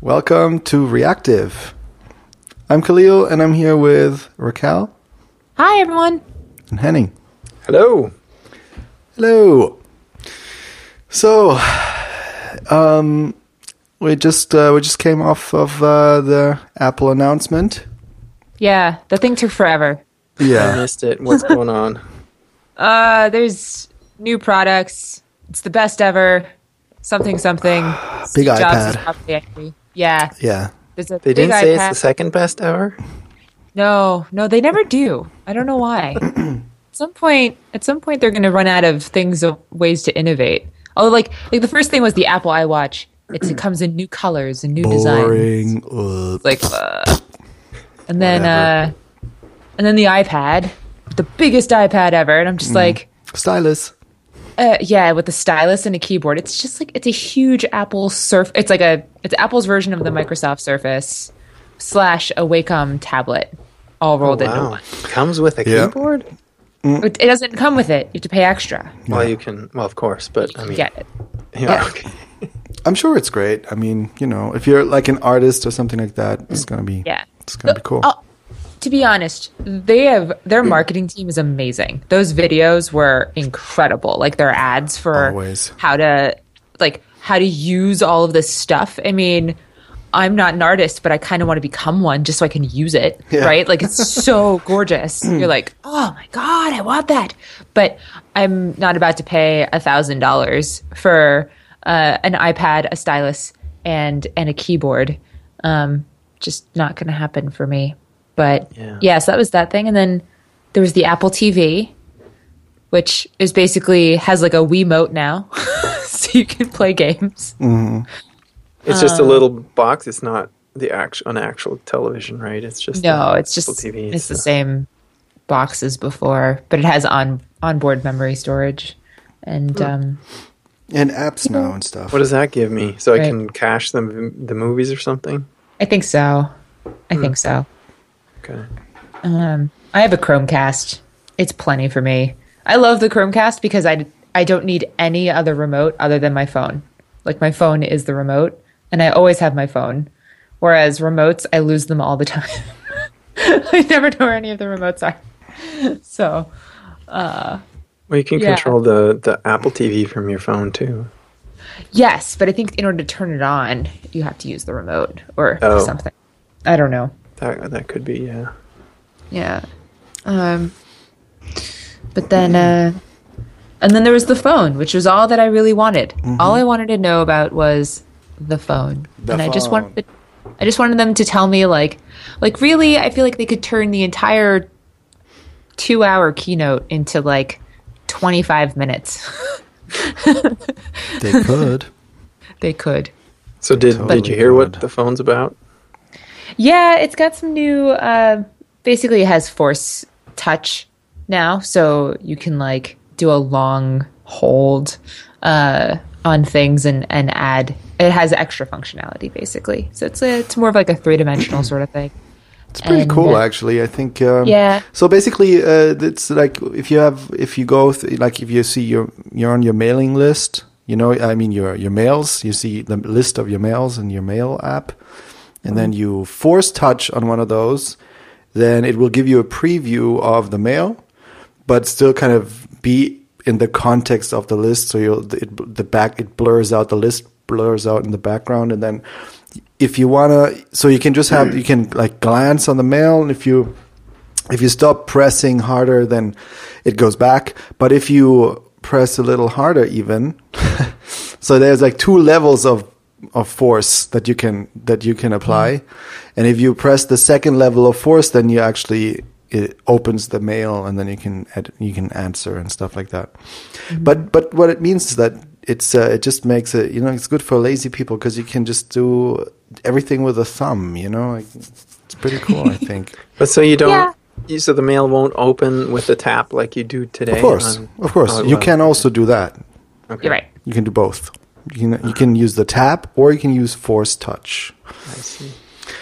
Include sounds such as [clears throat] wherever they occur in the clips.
Welcome to Reactive. I'm Kahlil and I'm here with Raquel Hi, everyone. and Henning. Hello. Hello. So, um, we just uh, we just came off of uh, the Apple announcement. Yeah, the thing took forever. Yeah, I Yeah, missed it. What's [laughs] going on? Uh, there's new products. It's the best ever. Something something. Big Steve Jobs is iPad. Yeah, yeah. They didn't say it's the second best ever. No, no, they never do. I don't know why. [clears throat] at some point, at some point, they're going to run out of things of ways to innovate. Although, like, like the first thing was the Apple iWatch. It's, it comes in new colors and new designs. Boring. Ugh. Like, uh, and then, uh, and then the iPad, the biggest iPad ever, and I'm just like, Stylus. Uh, yeah, with the stylus and a keyboard. It's just like it's a huge Apple Surf. It's like a it's Apple's version of the Microsoft Surface slash a Wacom tablet, all rolled into wow. one. Comes with a Yeah. keyboard? It, it doesn't come with it. You have to pay extra. Well, you can. Well, of course, but I mean, Get it. [laughs] yeah, okay. I'm sure it's great. I mean, you know, if you're like an artist or something like that, it's gonna be Yeah. it's gonna be cool. Oh, to be honest, they have their marketing team is amazing. Those videos were incredible. Like their ads for Always. how to like how to use all of this stuff. I mean, I'm not an artist, but I kind of want to become one just so I can use it, Yeah. right? Like it's so [laughs] gorgeous. You're like, "Oh my god, I want that." But I'm not about to pay a $1000 for uh, an iPad, a stylus, and and a keyboard. Um just not going to happen for me. But Yeah. yeah, so that was that thing. And then there was the Apple TV, which is basically has like a Wiimote now, [laughs] so you can play games. Mm-hmm. It's just a um, little box. It's not the actual an actual television, right? It's just No, the it's just Apple TV. it's the same box as before, but it has on onboard memory storage. And hmm. um, and apps now and stuff. What does that give me? So I can cache the the movies or something? I think so. I think hmm. so. Okay. Um, I have a Chromecast. It's plenty for me. I love the Chromecast because I I don't need any other remote other than my phone. Like my phone is the remote, and I always have my phone. Whereas remotes, I lose them all the [laughs] time. I never know where any of the remotes are. So uh, Well, you can Yeah. control the the Apple TV from your phone too. yes, but I think in order to turn it on, you have to use the remote or Oh. something. I don't know. That that could be yeah. Yeah. Um but then uh and then there was the phone, which was all that I really wanted. All I wanted to know about was the phone. The and I just wanted I just wanted them to tell me like like really I feel like they could turn the entire 2-hour keynote into like 25 minutes. They could. [laughs] they could. So did Totally did you hear what the phone's about? Yeah, it's got some new. Uh, basically, it has Force Touch now, so you can like do a long hold uh, on things and and add. It has extra functionality, basically. So it's a, it's more of like a three dimensional sort of thing. It's pretty And, cool, uh, actually. I think. Um, Yeah. So basically, uh, it's like if you have, if you go, th- like if you see your, you're on your mailing list. You know, I mean, your your mails. You see the list of your mails in your mail app, and then you force touch on one of those. Then it will give you a preview of the mail, but still kind of be in the context of the list. So you'll it, the back it blurs out the list blurs out in the background, and then if you wanna, so you can just have you can like glance on the mail, and if you if you stop pressing harder, then it goes back. But if you press a little harder, even [laughs] so, there's like two levels of of force that you can that you can apply, and if you press the second level of force, then you actually it opens the mail, and then you can ed- you can answer and stuff like that. But but what it means is that it's uh, it just makes it you know it's good for lazy people because you can just do everything with a thumb. You know, like, it's pretty cool. I [laughs] think. But so you don't. Yeah. You, so the mail won't open with the tap like you do today. Of course, on- of course, you can also do that. Okay. You're right. You can do both. You can you can use the tap or you can use force touch. I see.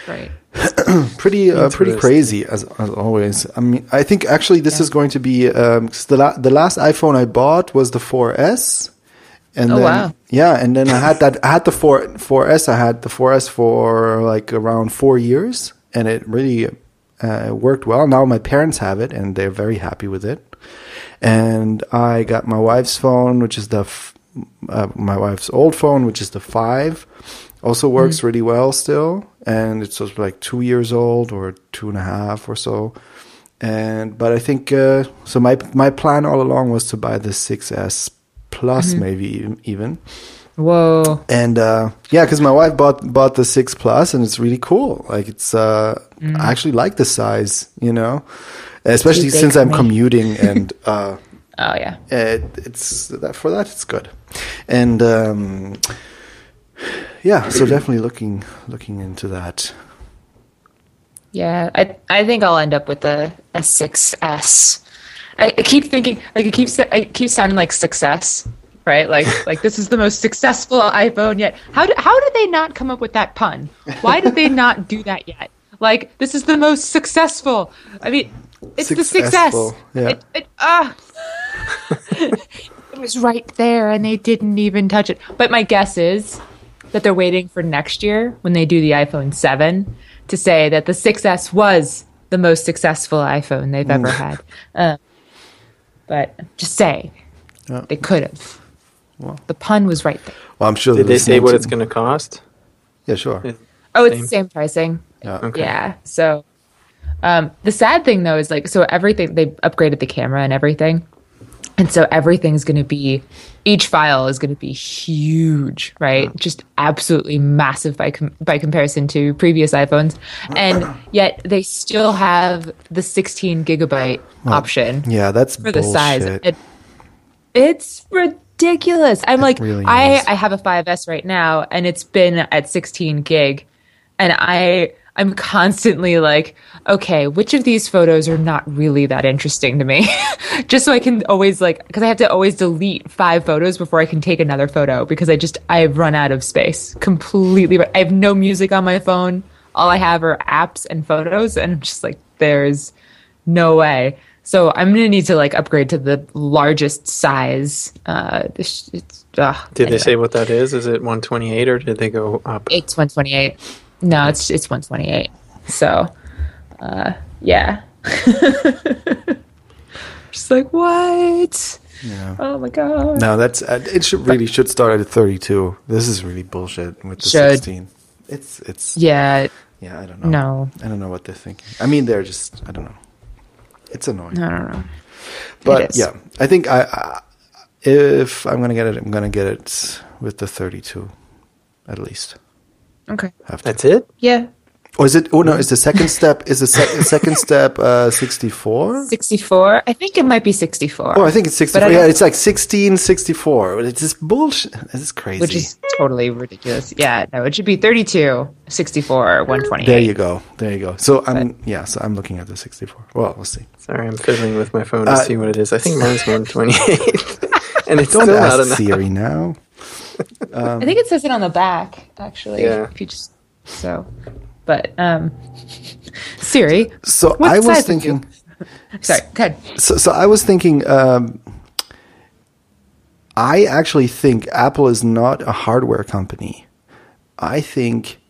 Right. [clears throat] Pretty uh, pretty crazy as, as always. I mean, I think actually this is going to be um, 'cause the la- the last iPhone I bought was the 4S, And Oh, then, wow. Yeah, and then I had that. I had the four [laughs] 4S. I had the 4S for like around four years, and it really uh, worked well. Now my parents have it, and they're very happy with it. And I got my wife's phone, which is the f- uh, my wife's old phone, which is the five. Also works really well still, and it's just like two years old or two and a half or so. And but I think uh, so. My my plan all along was to buy the 6S Plus, maybe even-. Whoa. And uh, yeah, because my wife bought bought the six plus, and it's really cool. Like it's, uh, I actually like the size, you know, especially since I'm me. commuting, and [laughs] uh, Oh yeah. it, it's that for that it's good. And um, yeah, so definitely looking looking into that. Yeah, I I think I'll end up with a a 6S. I, I keep thinking like it keeps it keeps sounding like success, right? Like [laughs] like this is the most successful iPhone yet. How do, how did they not come up with that pun? Why did they not do that yet? Like this is the most successful. I mean, it's the success. Yeah. It, it, ah. [laughs] it was right there, and they didn't even touch it. But my guess is that they're waiting for next year when they do the iPhone 7 to say that the 6S was the most successful iPhone they've ever had. Uh, but just say Yeah. they could have. Well. the pun was right there. Well, I'm sure Did they're say what listening it's going to cost? Yeah, sure. Yeah. Oh, it's Same. the same pricing. Yeah. Okay. Yeah. So um, the sad thing though is like so everything they upgraded the camera and everything. And so everything's going to be each file is going to be huge, right? Just absolutely massive by com- by comparison to previous iPhones. And [clears throat] yet they still have the 16 gigabyte option Yeah, that's for the bullshit. size. It, it's ridiculous. I'm like, really I, is. I have a 5S right now, and it's been at 16 gig, and I I'm constantly like, okay, which of these photos are not really that interesting to me? [laughs] just so I can always like, because I have to always delete five photos before I can take another photo because I just I've run out of space completely. But I have no music on my phone. All I have are apps and photos, and I'm just like, there's no way. So I'm gonna need to like upgrade to the largest size. Uh, it's, ugh, Did they say what that is? Is it 128 or did they go up? it's 128? No, it's it's 128. So, uh, yeah. [laughs] Just like what? Yeah. Oh my god. No, that's uh, it. Should really should start at 32. This is really bullshit with the Should. 16. It's it's Yeah. yeah. I don't know. No. I don't know what they're thinking. I mean, they're just I don't know. It's annoying. I don't know. but is. yeah, I think I, I if I'm gonna get it, I'm gonna get it with the 32, at least. Okay. Have to. That's it? Yeah. Or is it? Oh no! Is the second step? Is the sec- second step uh, 64? 64. I think it might be 64. Oh, I think it's 64. Yeah, it's like 16, 64. It's just bullshit. This is crazy. which is totally ridiculous. Yeah, no, it should be 32, 64, 128. there you go. There you go. So I'm yeah. So I'm looking at the 64. Well, we'll see. Sorry, I'm fiddling with my phone to Uh, see what it is. I think mine's 128. [laughs] and it's Don't still not ask enough. Siri now. I think it says it on the back, actually. Yeah. If you just so, but um, [laughs] Siri. So I was size are you? thinking. Sorry, good. So, so I was thinking. Um, I actually think Apple is not a hardware company. I think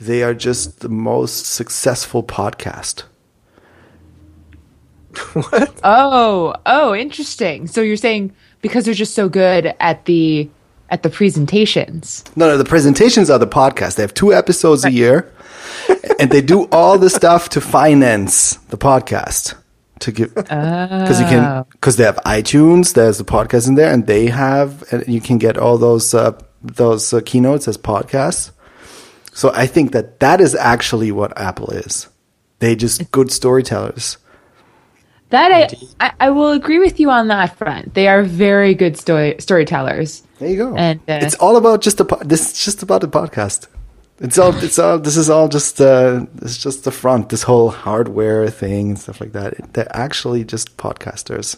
they are just the most successful podcast. [laughs] what? Oh, oh, interesting. So you're saying because they're just so good at the at the presentations. No, no, the presentations are the podcast. They have two episodes a year, [laughs] and they do all the stuff to finance the podcast. To give because you can because they have iTunes. There's the podcast in there, and they have and you can get all those uh, those uh, keynotes as podcasts. So I think that that is actually what Apple is. They just good storytellers. That I, I I will agree with you on that front. They are very good story storytellers. There you go. And, uh, it's all about just the po- this is just about the podcast. It's all it's all this is all just uh it's just the front. This whole hardware thing and stuff like that. They're actually just podcasters.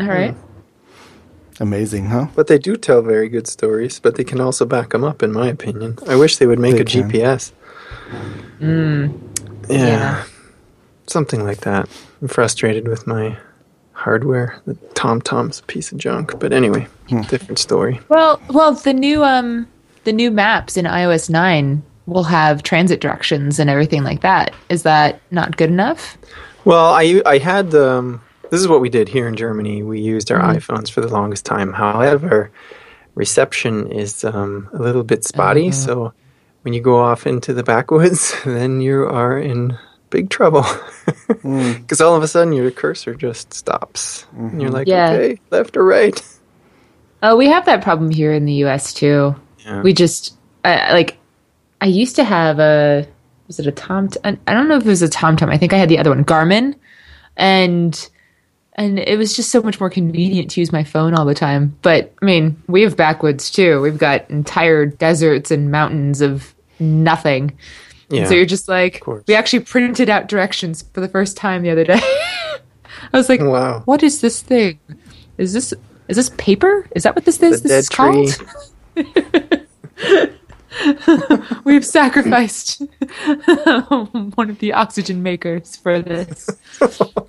All right. Amazing, huh? But they do tell very good stories, but they can also back them up, in my opinion. I wish they would make They a can. GPS. yeah. Yeah. Something like that. I'm frustrated with my hardware. The TomTom's a piece of junk, but anyway, different story. Well, well, the new um the new maps in iOS 9 will have transit directions and everything like that. Is that not good enough? Well, I I had um, this is what we did here in Germany. We used our iPhones for the longest time. However, reception is um, a little bit spotty. So when you go off into the backwoods, [laughs] then you are in big trouble hmm. [laughs] because all of a sudden your cursor just stops, and you're mm-hmm. like, Yeah. okay, left or right. Oh, we have that problem here in the US too. Yeah. We just I like I used to have a was it a Tom I I don't know if it was a TomTom. I think I had the other one, Garmin. And and it was just so much more convenient to use my phone all the time. But I mean, we have backwoods too. We've got entire deserts and mountains of nothing. Yeah. So you're just like, we actually printed out directions for the first time the other day. [laughs] I was like, Wow. what is this thing? Is this is this paper? Is that what this is? The this is called? [laughs] We've sacrificed [laughs] one of the oxygen makers for this.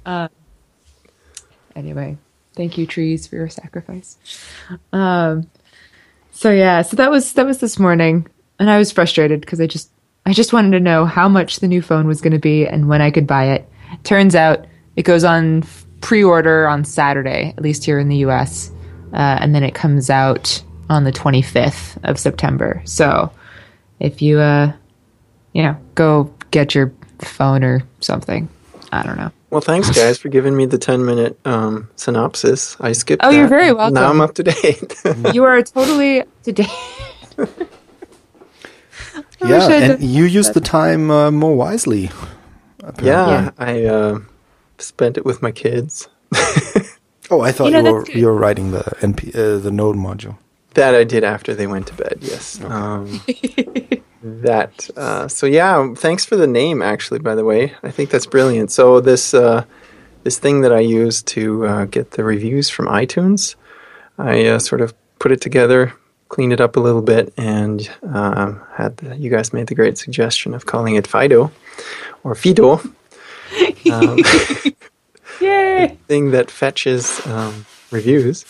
Uh, anyway, thank you, trees, for your sacrifice. Um, so yeah, so that was that was this morning, and I was frustrated because I just I just wanted to know how much the new phone was going to be and when I could buy it. Turns out it goes on pre-order on Saturday, at least here in the U.S., uh, and then it comes out on the 25th of September. So if you uh, you know, go get your phone or something, I don't know. Well, thanks, [laughs] guys, for giving me the 10 minute um, synopsis. I skipped Oh, you're very welcome. Now I'm up to date. [laughs] You are totally today. [laughs] I Yeah, wish I'd- and you use the time uh, more wisely. apparently. yeah, I uh, spent it with my kids. [laughs] Oh, I thought You you, were you were writing the NP uh, the node module. That I did after they went to bed, yes. Um, [laughs] that. Uh, so, yeah, thanks for the name, actually, by the way. I think that's brilliant. So, this, uh, this thing that I use to uh, get the reviews from iTunes, I uh, sort of put it together, cleaned it up a little bit, and um, had the, you guys made the great suggestion of calling it Fido or Fido. Um, [laughs] Yay! [laughs] thing that fetches um, reviews.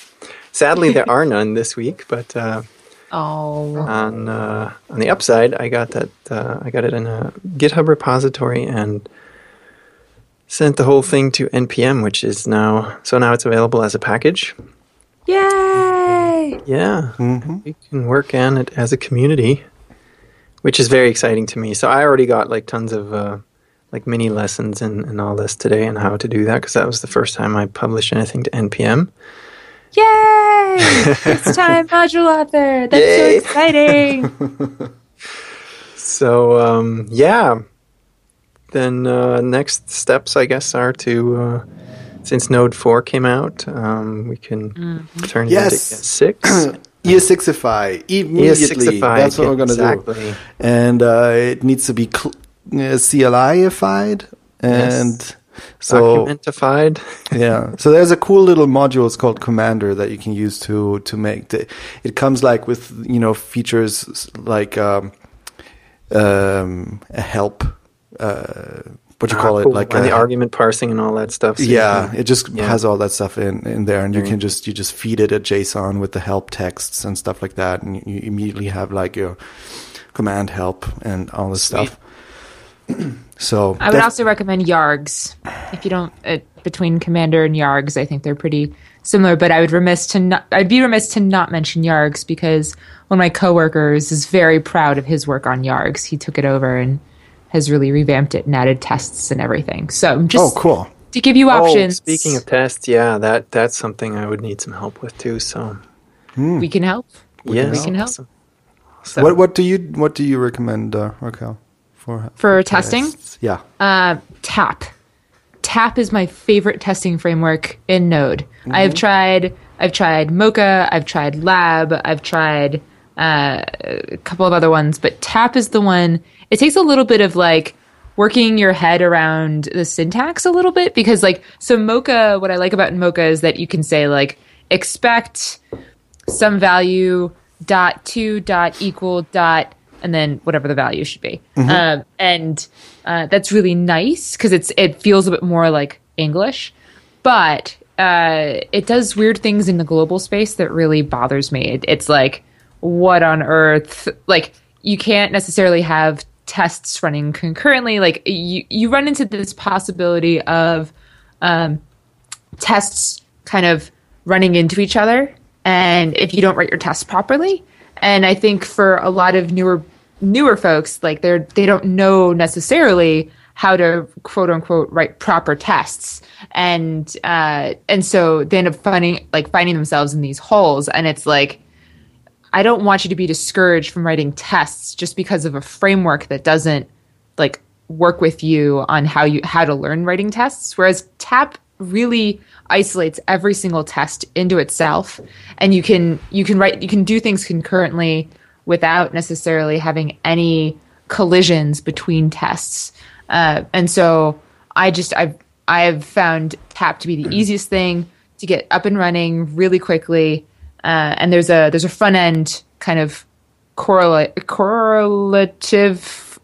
Sadly, there are none this week, but uh, Oh, on uh, on the upside, I got that uh, I got it in a GitHub repository and sent the whole thing to npm, which is now so now it's available as a package. Yay! Yeah, hmm we can work on it as a community, which is very exciting to me. So I already got like tons of uh, like mini lessons and, and all this today and how to do that because that was the first time I published anything to npm. Yay! [laughs] It's time module author. That's Yay. so exciting. [laughs] So um, yeah, then uh, next steps I guess are to uh, since Node four came out, um, we can turn Yes. it into six. [clears throat] ES6ify immediately. ES6ify, That's what we're gonna do. And uh, it needs to be cl- uh, CLI-ified, and so Documentified. [laughs] yeah. So there's a cool little module. It's called Commander that you can use to to make the. It comes like with you know features like um, um, a help. Uh, what you Ah, call it? cool. Like and a, the argument parsing and all that stuff. so yeah, can- it just yeah. has all that stuff in, in there, and you Right. can just you just feed it a JSON with the help texts and stuff like that, and you, you immediately have like your command help and all this Sweet. stuff. [clears throat] so I would def- also recommend Yargs. If you don't, uh, between Commander and Yargs, I think they're pretty similar. But I would remiss to not. I'd be remiss to not mention Yargs because one of my coworkers is very proud of his work on Yargs. He took it over and has really revamped it and added tests and everything. So oh just cool. to give you options. Oh, options, speaking of tests, yeah, that that's something I would need some help with too. So we can help. yeah, we can help. awesome. So, What what do you what do you recommend, uh, Raquel, for For testing? tests? Yeah. Uh, Tap. Tap is my favorite testing framework in Node. I've tried. I've tried Mocha. I've tried Lab. I've tried uh, a couple of other ones, but Tap is the one. It takes a little bit of like working your head around the syntax a little bit because like so Mocha. What I like about Mocha is that you can say like expect some value dot two dot equal dot and then whatever the value should be um, and uh, that's really nice because it's it feels a bit more like english but uh, it does weird things in the global space that really bothers me. It, it's like, what on earth? Like, you can't necessarily have tests running concurrently. Like, you you run into this possibility of um, tests kind of running into each other, and if you don't write your tests properly, and I think for a lot of newer newer folks, like they're they don't know necessarily how to quote unquote write proper tests and uh, and so they end up finding like finding themselves in these holes and it's like i don't want you to be discouraged from writing tests just because of a framework that doesn't like work with you on how you how to learn writing tests whereas tap really isolates every single test into itself and you can you can write you can do things concurrently without necessarily having any collisions between tests uh, and so I just I've I've found Tap to be the [clears throat] easiest thing to get up and running really quickly. Uh, and there's a there's a front end kind of correlate, correlative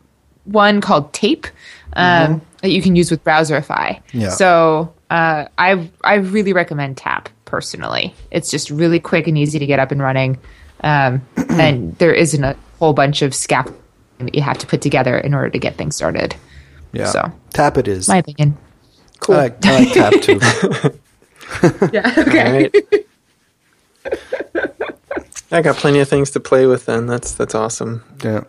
one called Tape um, mm-hmm. that you can use with Browserify. Yeah. So uh, I I really recommend Tap personally. It's just really quick and easy to get up and running, um, [clears throat] and there isn't a whole bunch of scaffolding that you have to put together in order to get things started. Yeah. So tap it is. My opinion. Cool. I like, I like tap too. [laughs] yeah. [laughs] Okay. [laughs] I got plenty of things to play with. Then that's that's awesome. Yeah.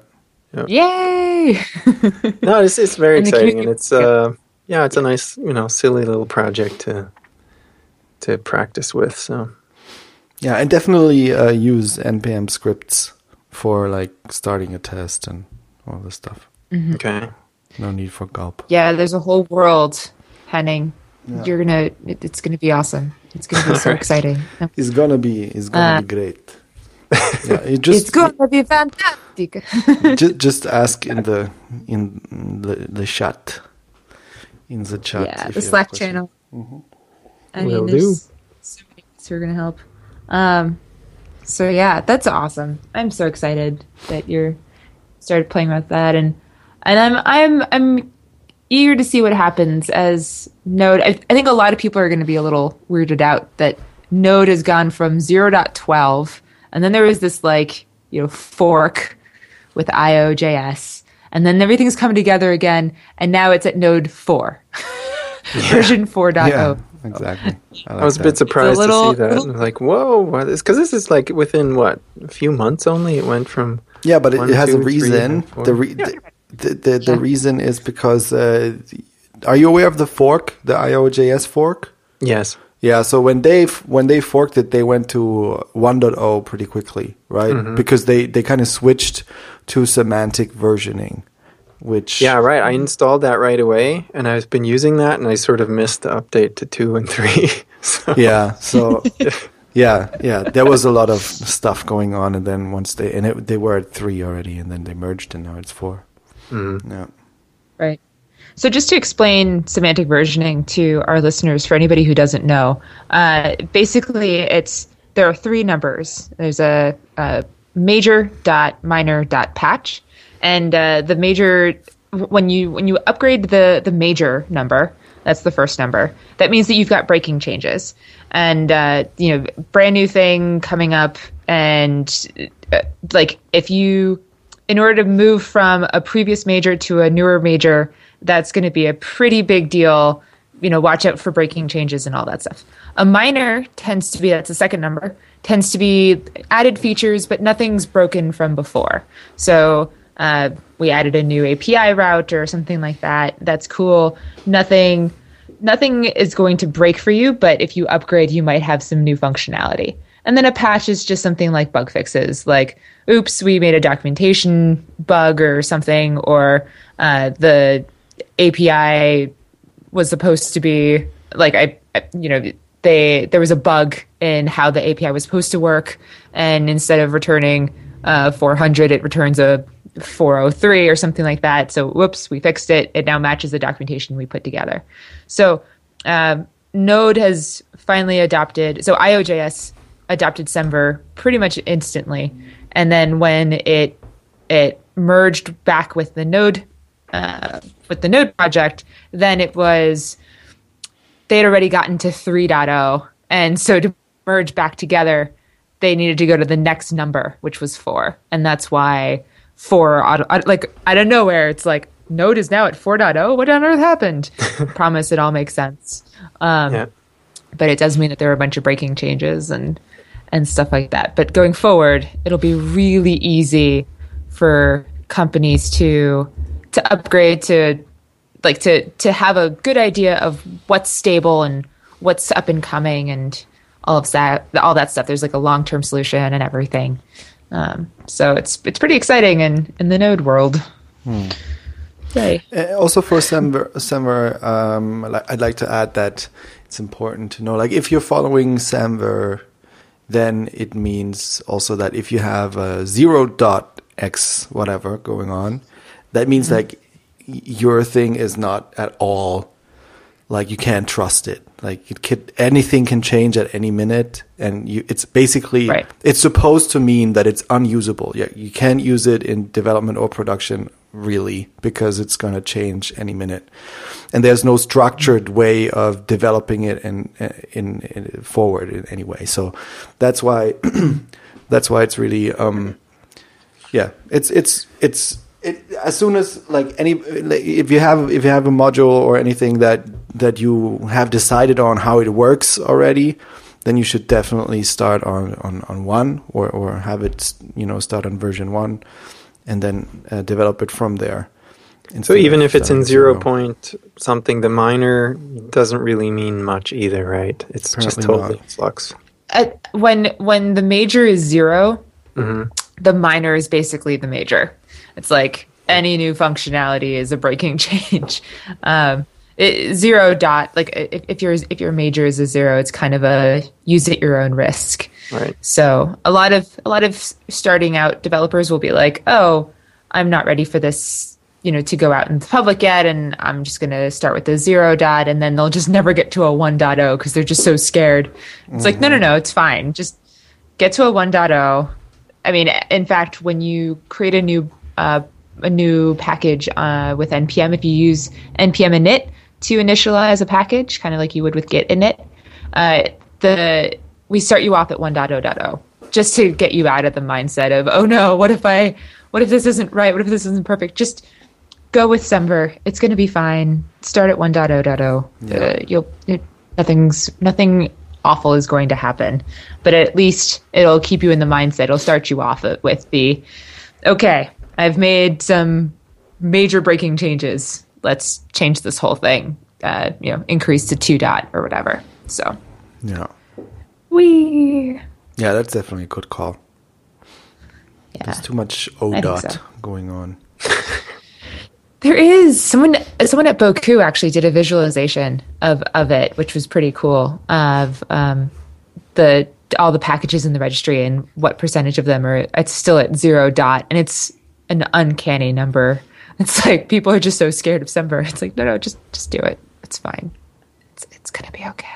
Yep. Yay! [laughs] no, it's it's very and exciting, and it's uh yeah, it's a nice you know silly little project to to practice with. So yeah, and definitely uh, use npm scripts for like starting a test and all this stuff. Mm-hmm. Okay. No need for gulp. Yeah, there's a whole world, Henning. Yeah. You're gonna. It, it's gonna be awesome. It's gonna be so exciting. It's gonna be. It's gonna uh, be great. [laughs] yeah, it just, it's gonna be fantastic. [laughs] just, just ask in the in the the chat, in the chat. Yeah, the Slack channel. Mm-hmm. I mean, Will there's do. so many who are gonna help. Um, so yeah, that's awesome. I'm so excited that you're started playing with that and and I'm I'm I'm eager to see what happens as Node. I, I think a lot of people are going to be a little weirded out that Node has gone from 0.12, and then there was this like you know fork with IOJS, and then everything's coming together again, and now it's at Node 4, [laughs] yeah. version 4.0. Yeah, oh. exactly. I, like I was that. a bit surprised a little, to see that. Little, like, whoa, because this is like within what a few months only. It went from yeah, but it, it has two, a reason. Three, the, re- yeah. The the, the reason is because uh, are you aware of the fork, the IOJS fork? Yes. Yeah, so when they when they forked it, they went to 1.0 pretty quickly, right? Mm-hmm. Because they they kind of switched to semantic versioning, which yeah, right. I installed that right away, and I've been using that, and I sort of missed the update to two and three. [laughs] so. Yeah, so [laughs] yeah, yeah, there was a lot of stuff going on, and then once they and it, they were at three already, and then they merged, and now it's four. Mm. Yeah. Right. So, just to explain semantic versioning to our listeners, for anybody who doesn't know, uh, basically, it's there are three numbers. There's a, a major dot minor dot patch, and uh, the major when you when you upgrade the the major number, that's the first number. That means that you've got breaking changes, and uh, you know, brand new thing coming up, and uh, like if you in order to move from a previous major to a newer major, that's going to be a pretty big deal. You know, watch out for breaking changes and all that stuff. A minor tends to be that's a second number tends to be added features, but nothing's broken from before. So uh, we added a new API route or something like that. That's cool. Nothing, nothing is going to break for you, but if you upgrade, you might have some new functionality. And then a patch is just something like bug fixes, like oops, we made a documentation bug or something, or uh, the API was supposed to be like I, you know, they there was a bug in how the API was supposed to work, and instead of returning uh, 400, it returns a 403 or something like that. So whoops, we fixed it. It now matches the documentation we put together. So um, Node has finally adopted. So IOJS adopted Semver pretty much instantly. And then when it it merged back with the Node uh, with the Node project, then it was they had already gotten to 3.0 and so to merge back together they needed to go to the next number which was 4 and that's why 4 auto, like out of nowhere it's like node is now at 4.0 what on earth happened? [laughs] Promise it all makes sense. Um, Yeah. but it does mean that there are a bunch of breaking changes and and stuff like that. But going forward, it'll be really easy for companies to to upgrade to like to to have a good idea of what's stable and what's up and coming and all of that all that stuff. There's like a long term solution and everything. Um, so it's it's pretty exciting in in the node world. Yay. Uh, Also for Semver, Semver um, I'd like to add that it's important to know, like if you're following Semver, then it means also that if you have a zero dot x whatever going on, that means mm-hmm. like your thing is not at all like you can't trust it. Like it could anything can change at any minute, and you it's basically Right. it's supposed to mean that it's unusable. Yeah, you can't use it in development or production really because it's going to change any minute, and there's no structured way of developing it in in, in forward in any way. So that's why [clears throat] that's why it's really um yeah it's it's it's it, as soon as like any if you have if you have a module or anything that that you have decided on how it works already then you should definitely start on on, on one or or have it you know start on version one and then uh, develop it from there So even if it's in starting zero zero. point something, the minor doesn't really mean much either, right? It's just totally not. flux. uh, when when the major is 0 Mm-hmm. the minor is basically the major. It's like any new functionality is a breaking [laughs] change. Um, it, zero dot like if, if your if your major is a zero, it's kind of a use at your own risk. Right. So a lot of a lot of starting out developers will be like, "Oh, I'm not ready for this, you know, to go out in the public yet, and I'm just going to start with the zero dot, and then they'll just [laughs] never get to a 1.0 because they're just so scared." It's like, no, no, no, it's fine. Just get to a 1.0. I mean, in fact, when you create a new uh, a new package uh, with npm, if you use npm init to initialize a package, kind of like you would with git init, uh, the we start you off at 1.0.0 just to get you out of the mindset of oh no, what if I what if this isn't right? What if this isn't perfect? Just go with Semver. It's going to be fine. Start at 1.0.0. Yeah. Uh, you'll it, nothing's nothing awful is going to happen, but at least it'll keep you in the mindset. It'll start you off with the okay. I've made some major breaking changes. Let's change this whole thing. Uh, you know, increase to two dot or whatever. So yeah we yeah that's definitely a good call yeah. there's too much o dot so. going on [laughs] There is someone. Someone at Bocoup actually did a visualization of of it, which was pretty cool. Of um, the all the packages in the registry and what percentage of them are. It's still at zero dot, and it's an uncanny number. It's like people are just so scared of Semver. It's like no, no, just just do it. It's fine. It's it's gonna be okay.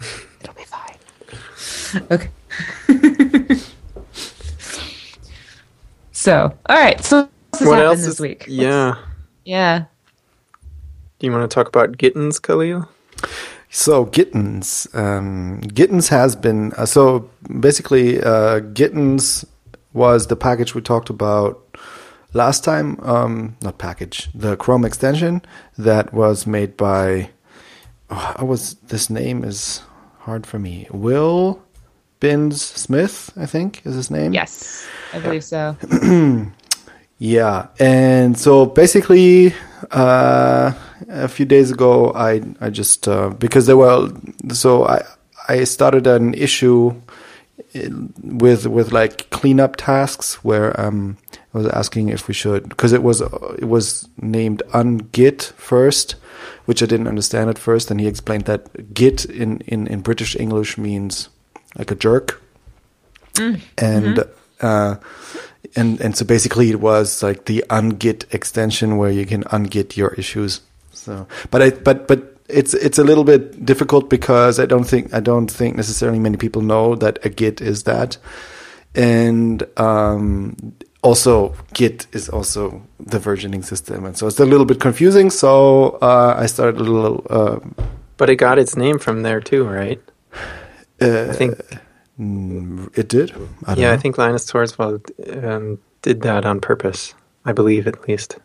[laughs] It'll be fine. Okay. [laughs] so, all right. So, what else What else this week? Yeah. Yeah. Do you want to talk about Gittens, Kahlil? So Gittens, um, Gittens has been uh, so basically uh, Gittens was the package we talked about last time. Um, not package, the Chrome extension that was made by. Oh, I was this name is hard for me. Will Binns-Smith, I think, is his name. Yes, I believe so. [clears throat] Yeah, and so basically, uh, a few days ago, I I just uh, because there were so I I started an issue with with like cleanup tasks where um I was asking if we should because it was it was named ungit first, which I didn't understand at first, and he explained that git in in in British English means like a jerk, and uh, and and so basically it was like the ungit extension where you can ungit your issues. So, but I but but it's it's a little bit difficult because I don't think I don't think necessarily many people know that a git is that, and um, also git is also the versioning system, and so it's a little bit confusing. So uh, I started a little uh, But it got its name from there too, right? Uh, I think. It did. I don't Yeah, know. I think Linus Torvalds um, did that on purpose. I believe, at least.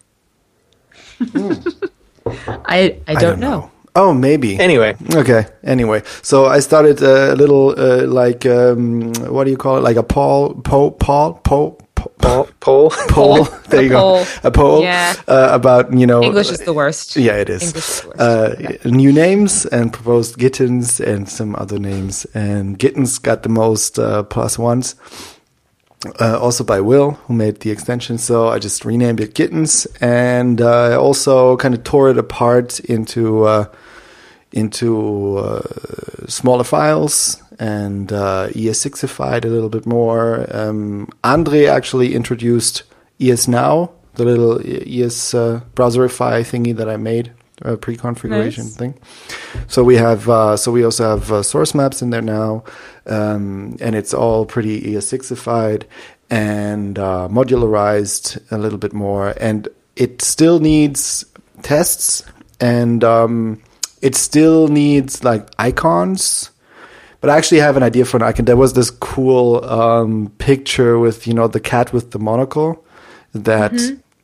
I I don't, know. Oh, maybe. Anyway, Okay. Anyway, so I started uh, a little uh, like um, what do you call it? Like a Paul, poll, poll, poll, poll, poll. poll. There you go. poll. A poll. Yeah. Uh, about you know English is the worst. Yeah, it is. English is the worst. Uh, New names and proposed Gittens and some other names. And Gittens got the most uh, plus ones. Uh, also by Will, who made the extension. So I just renamed it Gittins, and uh, I also kind of tore it apart into uh, into uh, smaller files and uh, ES6ified a little bit more. Um, Andre actually introduced ES Now, the little ES uh, browserify thingy that I made, a pre-configuration Nice. thing. So we have, uh, so we also have uh, source maps in there now, um, and it's all pretty ES6ified and uh, modularized a little bit more, and it still needs tests, and um, it still needs like icons. But I actually have an idea for an icon. There was this cool um, picture with you know the cat with the monocle that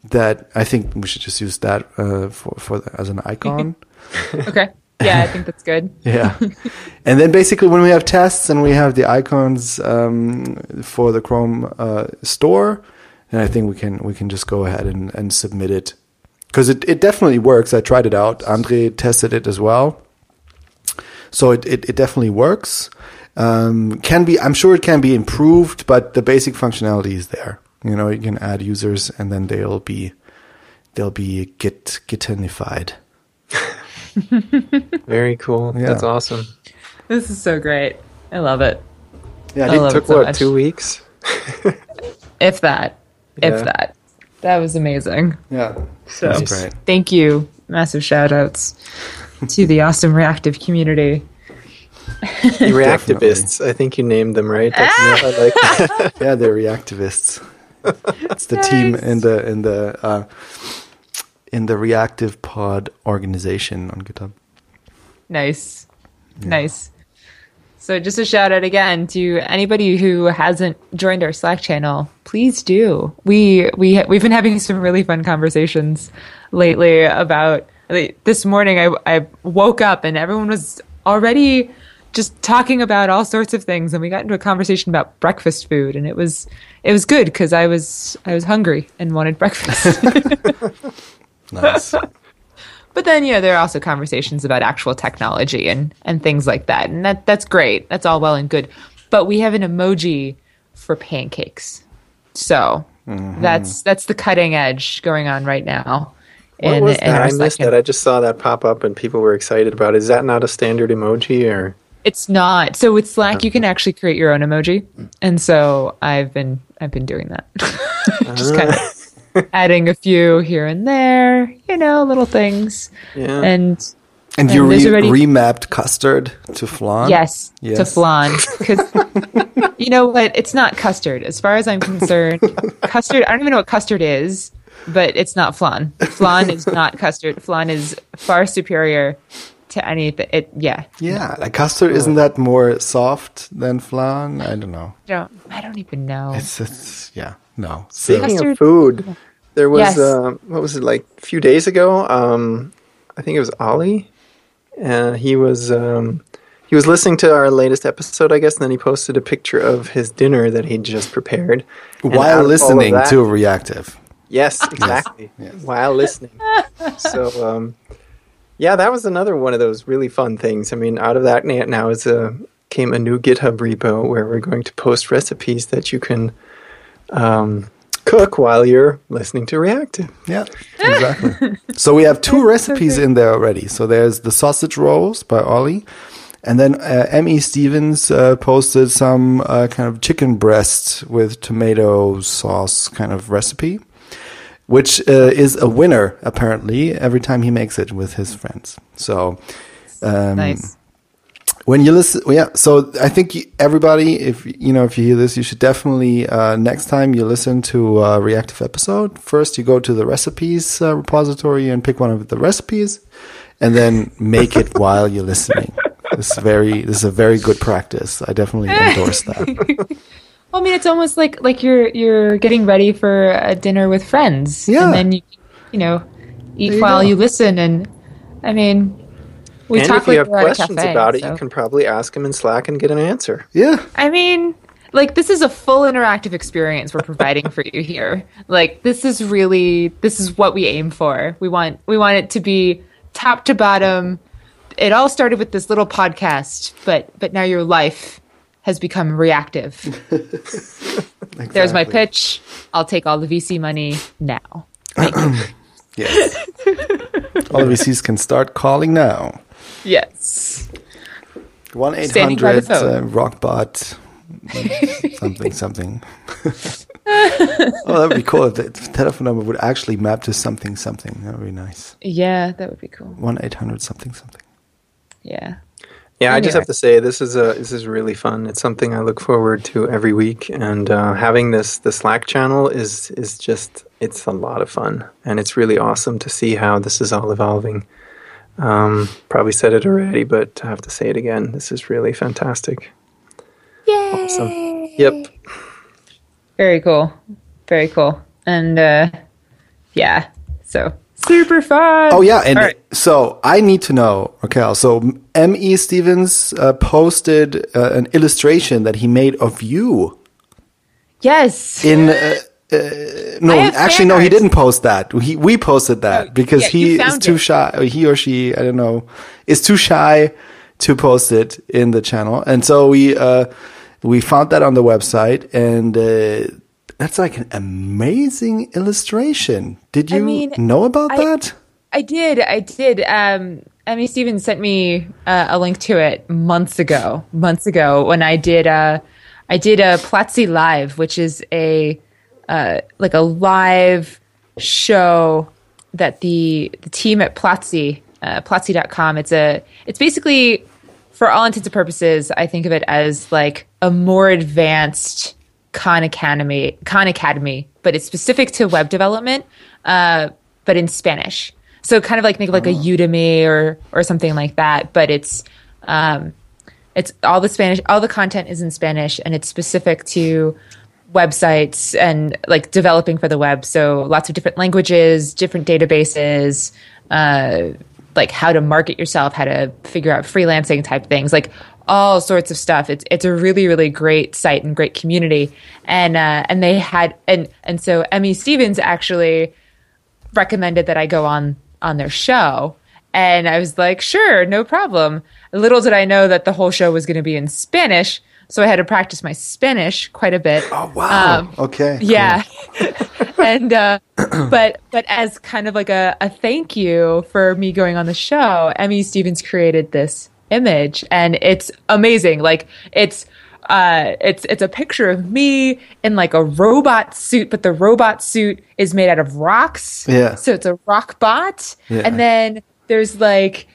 that I think we should just use that uh, for for the, as an icon. [laughs] [laughs] Okay. Yeah, I think that's good. [laughs] yeah, and then basically when we have tests and we have the icons um, for the Chrome uh, store, then I think we can we can just go ahead and, and submit it because it, it definitely works. I tried it out. Andre tested it as well, so it it, it definitely works. Um, can be I'm sure it can be improved, but the basic functionality is there. You know, you can add users and then they'll be they'll be git gitanified. [laughs] Very cool. Yeah. That's awesome. This is so great. I love it. Yeah, I it love Took it so what, much. two weeks? [laughs] If that. Yeah. If that. That was amazing. yeah, So that's great. thank you. Massive shout outs to the awesome reactive community. The [laughs] reactivists. I think you named them right. That's I like that. [laughs] Yeah, they're reactivists. it's the team in the in the uh, in the reactive pod organization on GitHub. Nice. Nice. So just a shout out again to anybody who hasn't joined our Slack channel. Please do. We we we've been having some really fun conversations lately about like, this morning I I woke up and everyone was already just talking about all sorts of things and we got into a conversation about breakfast food and it was it was good cuz I was I was hungry and wanted breakfast. [laughs] Nice. But then, you know, there are also conversations about actual technology and, and things like that. And that, that's great. That's all well and good. But we have an emoji for pancakes. So mm-hmm. that's that's the cutting edge going on right now. What was that? our I missed that. I just saw that pop up and people were excited about it. Is that not a standard emoji or? It's not. So with Slack, you can oh. actually create your own emoji, and so I've been I've been doing that, [laughs] just ah. kind of adding a few here and there, you know, little things, Yeah. and And you And there's re- already- remapped custard to flan? Yes, yes. to flan. [laughs] Because you know what? It's not custard. As far as I'm concerned, custard, I don't even know what custard is, but it's not flan. Flan is not custard. Flan is far superior to anything. It, yeah. Yeah, like custard isn't that more soft than flan? I don't know. I don't, I don't even know. It's, it's yeah, no. So, Speaking Custard- of food, there was Yes. uh, what was it like a few days ago? Um, I think it was Ollie, and he was um, he was listening to our latest episode, I guess, and then he posted a picture of his dinner that he'd just prepared while of all of listening that- to reactive. [laughs] Yes, exactly. While listening. so, um, yeah, that was another one of those really fun things. I mean, out of that now is a came a new GitHub repo where we're going to post recipes that you can um, cook while you're listening to Reactive. Yeah, exactly. so we have two [laughs] recipes in there already. So there's the sausage rolls by Ollie. And then uh, M.E. Stevens uh, posted some uh, kind of chicken breast with tomato sauce kind of recipe, which uh, is a winner apparently every time he makes it with his friends. So um, nice. when you listen, yeah. So I think everybody, if you know, if you hear this, you should definitely uh, next time you listen to a reactive episode, first you go to the recipes uh, repository and pick one of the recipes, and then make it [laughs] while you're listening. This is very, this is a very good practice. I definitely endorse that. [laughs] Well, I mean, it's almost like like you're you're getting ready for a dinner with friends, Yeah. and then you you know eat you while go. you listen. And I mean, we and talk if you have we're at a questions cafe, about it, so- you can probably ask him in Slack and get an answer. Yeah, I mean, like this is a full interactive experience we're providing for you here. Like this is really this is what we aim for. We want we want it to be top to bottom. It all started with this little podcast, but but now your life has become reactive. [laughs] There's my pitch. I'll take all the VC money now. [clears throat] Yes. [laughs] All the VCs can start calling now. Yes. One eight Standing by the hundred uh, rockbot something something. [laughs] oh, that would be cool if the telephone number would actually map to something something. That would be nice. Yeah, that would be cool. One eight hundred something something. Yeah. Yeah, I just have to say this is a this is really fun. It's something I look forward to every week, and uh, having this the Slack channel is is just it's a lot of fun, and it's really awesome to see how this is all evolving. Um, probably said it already, but I have to say it again. This is really fantastic. Yay. Awesome. Yep. Very cool. Very cool. And uh yeah. So super fun. Oh yeah, and All right. so I need to know, okay. So M. E. Stevens uh, posted uh, an illustration that he made of you Yes. in. Uh, uh, no, actually, fan no, he didn't post that. He we posted that Oh, because yeah, he is too it. shy. He or she, I don't know, is too shy to post it in the channel, and so we uh, we found that on the website, and uh, that's like an amazing illustration. Did I you mean, know about I- that? I did. I did. Um, Emmy Stevens sent me uh, a link to it months ago. Months ago, when I did uh, I did a Platzi Live, which is a uh, like a live show that the the team at Platzi, uh, Platzi.com. It's a it's basically for all intents and purposes, I think of it as like a more advanced Khan Academy, Khan Academy, but it's specific to web development, uh, but in Spanish. So kind of like think of like a Udemy or or something like that, but it's um, it's all the Spanish, all the content is in Spanish, and it's specific to websites and like developing for the web. So lots of different languages, different databases, uh, like how to market yourself, how to figure out freelancing type things, like all sorts of stuff. It's it's a really really great site and great community, and uh, and they had and and so Emmy Stevens actually recommended that I go on on their show. And I was like, sure, no problem. Little did I know that the whole show was going to be in Spanish, so I had to practice my Spanish quite a bit. Oh wow! Um, okay. cool. Yeah. [laughs] and uh but but as kind of like a, a thank you for me going on the show, Emmy Stevens created this image and it's amazing. Like it's uh it's it's a picture of me in like a robot suit, but the robot suit is made out of rocks. Yeah. So it's a rock bot. Yeah. And then there's like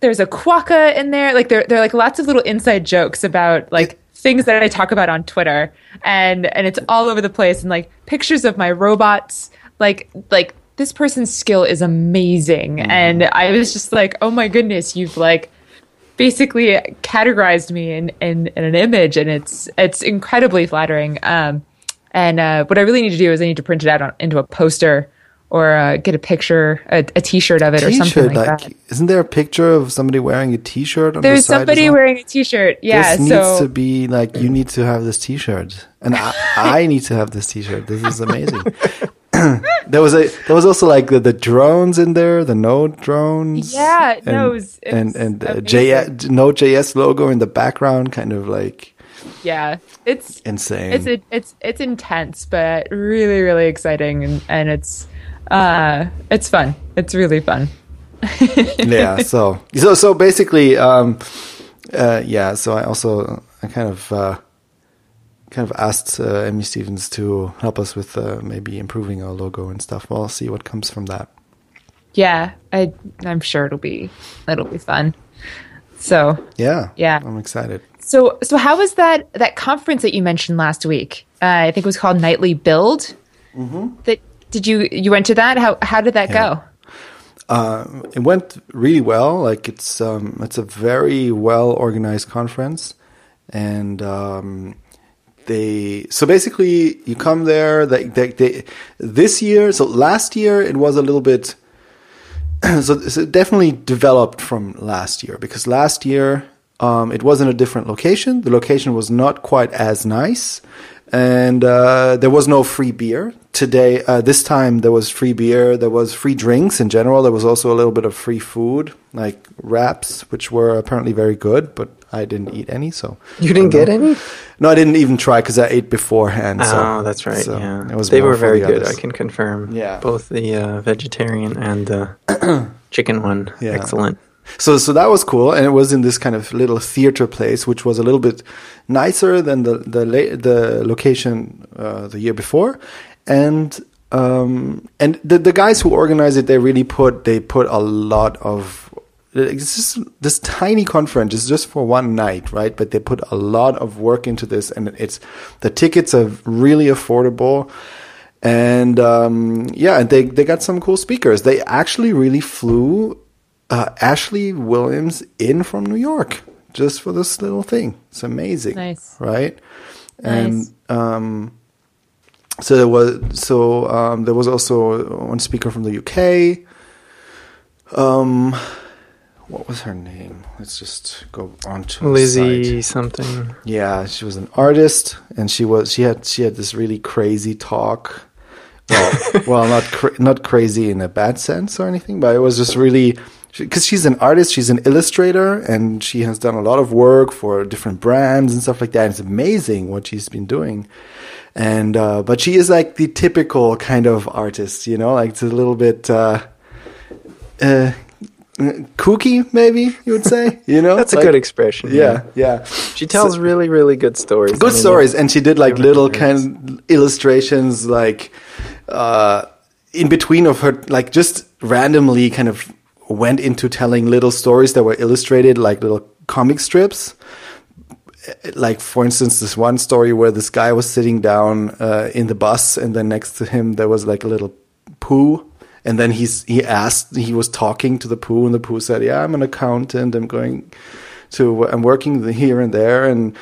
there's a quokka in there. Like there, there are like lots of little inside jokes about like things that I talk about on Twitter, and and it's all over the place. And like pictures of my robots. Like like this person's skill is amazing, and I was just like, oh my goodness, you've like basically categorized me in in, in an image, and it's it's incredibly flattering. Um, and uh, what I really need to do is I need to print it out on, into a poster. Or uh, get a picture, a, a T-shirt of it, or something like, like, that. isn't there a picture of somebody wearing a T-shirt on There's the somebody wearing a t-shirt. Yeah, this so needs to be like you need to have this T-shirt, and I, I need to have this T-shirt. This is amazing. [laughs] [clears throat] there was a there was also like the, the drones in there, the Node drones. Yeah, and, no, it was- it and and uh. JS, Node JS logo in the background, kind of like yeah, it's insane. it's it, it's it's intense, but really really exciting, and and it's uh it's fun. It's really fun. [laughs] yeah. So so so basically, um, uh, yeah. So I also I kind of uh, kind of asked uh, Emmy Stevens to help us with uh, maybe improving our logo and stuff. Well, see what comes from that. Yeah, I I'm sure it'll be it'll be fun. So Yeah. Yeah. I'm excited. So, so how was that that conference that you mentioned last week? Uh, I think it was called Nightly Build. That did you you went to that? How how did that go? it went really well. Like it's um, it's a very well organized conference, and um, they so basically you come there. They, they, they this year. So last year it was a little bit. [clears throat] so, so it definitely developed from last year because last year um, it was in a different location. The location was not quite as nice, and uh, there was no free beer today. Uh, this time there was free beer. There was free drinks in general. There was also a little bit of free food, like wraps, which were apparently very good, but I didn't eat any. So You didn't get any? no, I didn't even try because I ate beforehand. So, oh, that's right. so yeah, it was they were very the good. others. I can confirm. Yeah. both the uh, vegetarian and the [clears throat] chicken one. Yeah. Excellent. So so that was cool, and it was in this kind of little theater place, which was a little bit nicer than the the la- the location uh, the year before, and um and the the guys who organized it, they really put they put a lot of. It's just this tiny conference is just for one night, right? But they put a lot of work into this, and it's the tickets are really affordable and um, yeah, and they they got some cool speakers. They actually really flew uh, Ashley Williams in from New York just for this little thing. It's amazing, Nice. right? Nice. And um, so there was so um, there was also one speaker from the UK. Um, what was her name? Let's just go on to Lizzie something. Yeah, she was an artist, and she was she had she had this really crazy talk. Well, [laughs] well, not cra- not crazy in a bad sense or anything, but it was just really because she's an artist, she's an illustrator, and she has done a lot of work for different brands and stuff like that. It's amazing what she's been doing, and uh, but she is like the typical kind of artist, you know, like it's a little bit. Uh, uh, kooky, maybe you would say. [laughs] You know, That's a Like- good expression. Yeah, yeah. She tells really, really good stories. Good I mean, stories, and she did like little kind of illustrations, like uh, in between of her, like just randomly kind of went into telling little stories that were illustrated, like little comic strips. Like for instance, this one story where this guy was sitting down uh, in the bus, and then next to him there was like a little poo. And then he's he asked he was talking to the poo, and the poo said, "Yeah, I'm an accountant. I'm going to I'm working here and there, and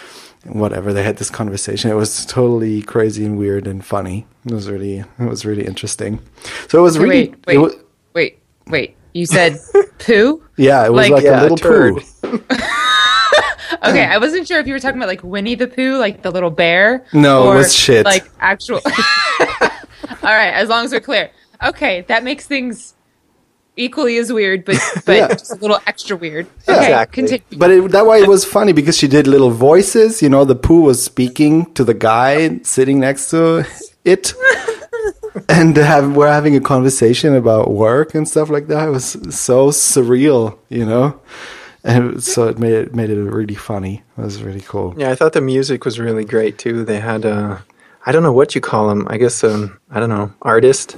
whatever." They had this conversation. It was totally crazy and weird and funny. It was really it was really interesting. So it was really wait, it wait, wa- wait, wait. You said [laughs] poo? yeah, it was Like- like, Yeah, a little turd. poo. [laughs] Okay, I wasn't sure if you were talking about like Winnie the Pooh, like the little bear. No, it was shit. Like actual. [laughs] All right, as long as we're clear. Okay, that makes things equally as weird, but [laughs] but Yeah. just a little extra weird. Okay, Exactly. continue. But it, that way it was funny because she did little voices. You know, the poo was speaking to the guy sitting next to it, [laughs] and have, we're having a conversation about work and stuff like that. It was so surreal, you know. And so it made it made it really funny. It was really cool. Yeah, I thought the music was really great too. They had a, I don't know what you call them. I guess um, I don't know, artist.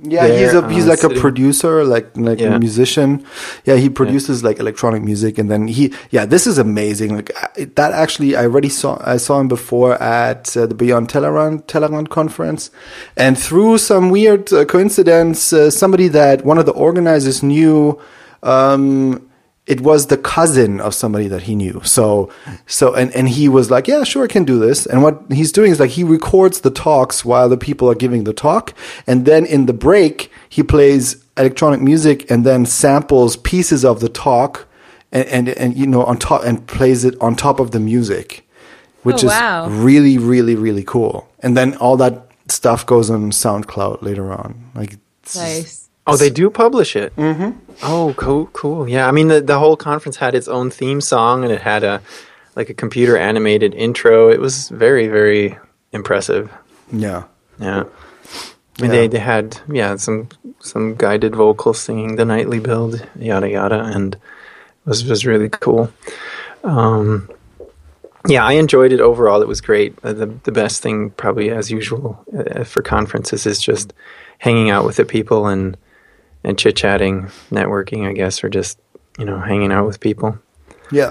Yeah, there, he's a he's uh, like a producer, like like Yeah. a musician. Yeah, he produces like electronic music, and then he yeah, this is amazing. Like I- that actually, I already saw I saw him before at uh, the Beyond Tellerrand Tellerrand conference, and through some weird uh, coincidence, uh, somebody that one of the organizers knew. Um, it was the cousin of somebody that he knew. So, so, and, and he was like, yeah, sure, I can do this. And what he's doing is like, he records the talks while the people are giving the talk. And then in the break, he plays electronic music and then samples pieces of the talk and, and, and you know, on top and plays it on top of the music, which Oh, is really, really, really cool. And then all that stuff goes on SoundCloud later on. Like, Nice. Oh, they do publish it. Mm-hmm. Oh, cool, cool. Yeah, I mean the the whole conference had its own theme song, and it had a like a computer animated intro. It was very, very impressive. yeah. Yeah. And Yeah. they, they had yeah some some guided vocals singing the nightly build yada yada and it was was really cool. Um, yeah, I enjoyed it overall. It was great. Uh, the the best thing probably as usual uh, for conferences is just hanging out with the people and and chit chatting, networking, I guess, or just you know hanging out with people. Yeah,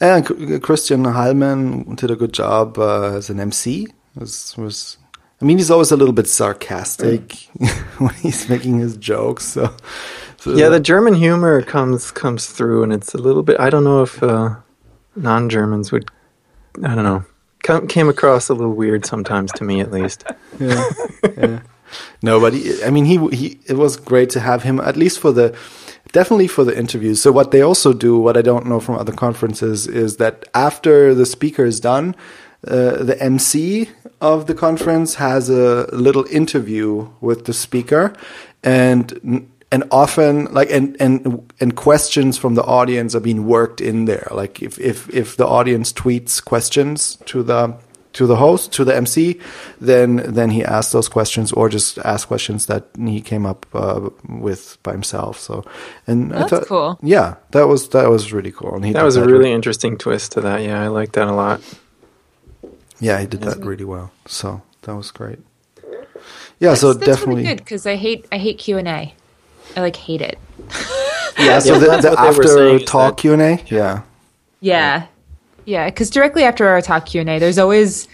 and Christian Heilmann did a good job uh, as an MC. Was was I mean, he's always a little bit sarcastic [laughs] when he's making his jokes. So, so Yeah, the German humor comes comes through, and it's a little bit. I don't know if uh, non-Germans would. I don't know. Come, came across a little weird sometimes to me, at least. yeah, yeah. No, but he, I mean, he he. It was great to have him at least for the, definitely for the interviews. So what they also do, what I don't know from other conferences, is that after the speaker is done, uh, the MC of the conference has a little interview with the speaker, and and often like and and and questions from the audience are being worked in there. Like if if if the audience tweets questions to the to the host to the MC, then then he asks those questions or just ask questions that he came up uh, with by himself. So, and I That's thought, cool. Yeah, that was that was really cool. And he That did was a really- really interesting twist to that. Yeah, I like that a lot. yeah he did that really well. So that was great. Yeah, so that's definitely really good because I hate I hate Q and A. I like hate it. yeah. So [laughs] Yeah, the, the what they were after talk Q and A, yeah. Yeah, yeah. Yeah, because directly after our talk Q and A, there's always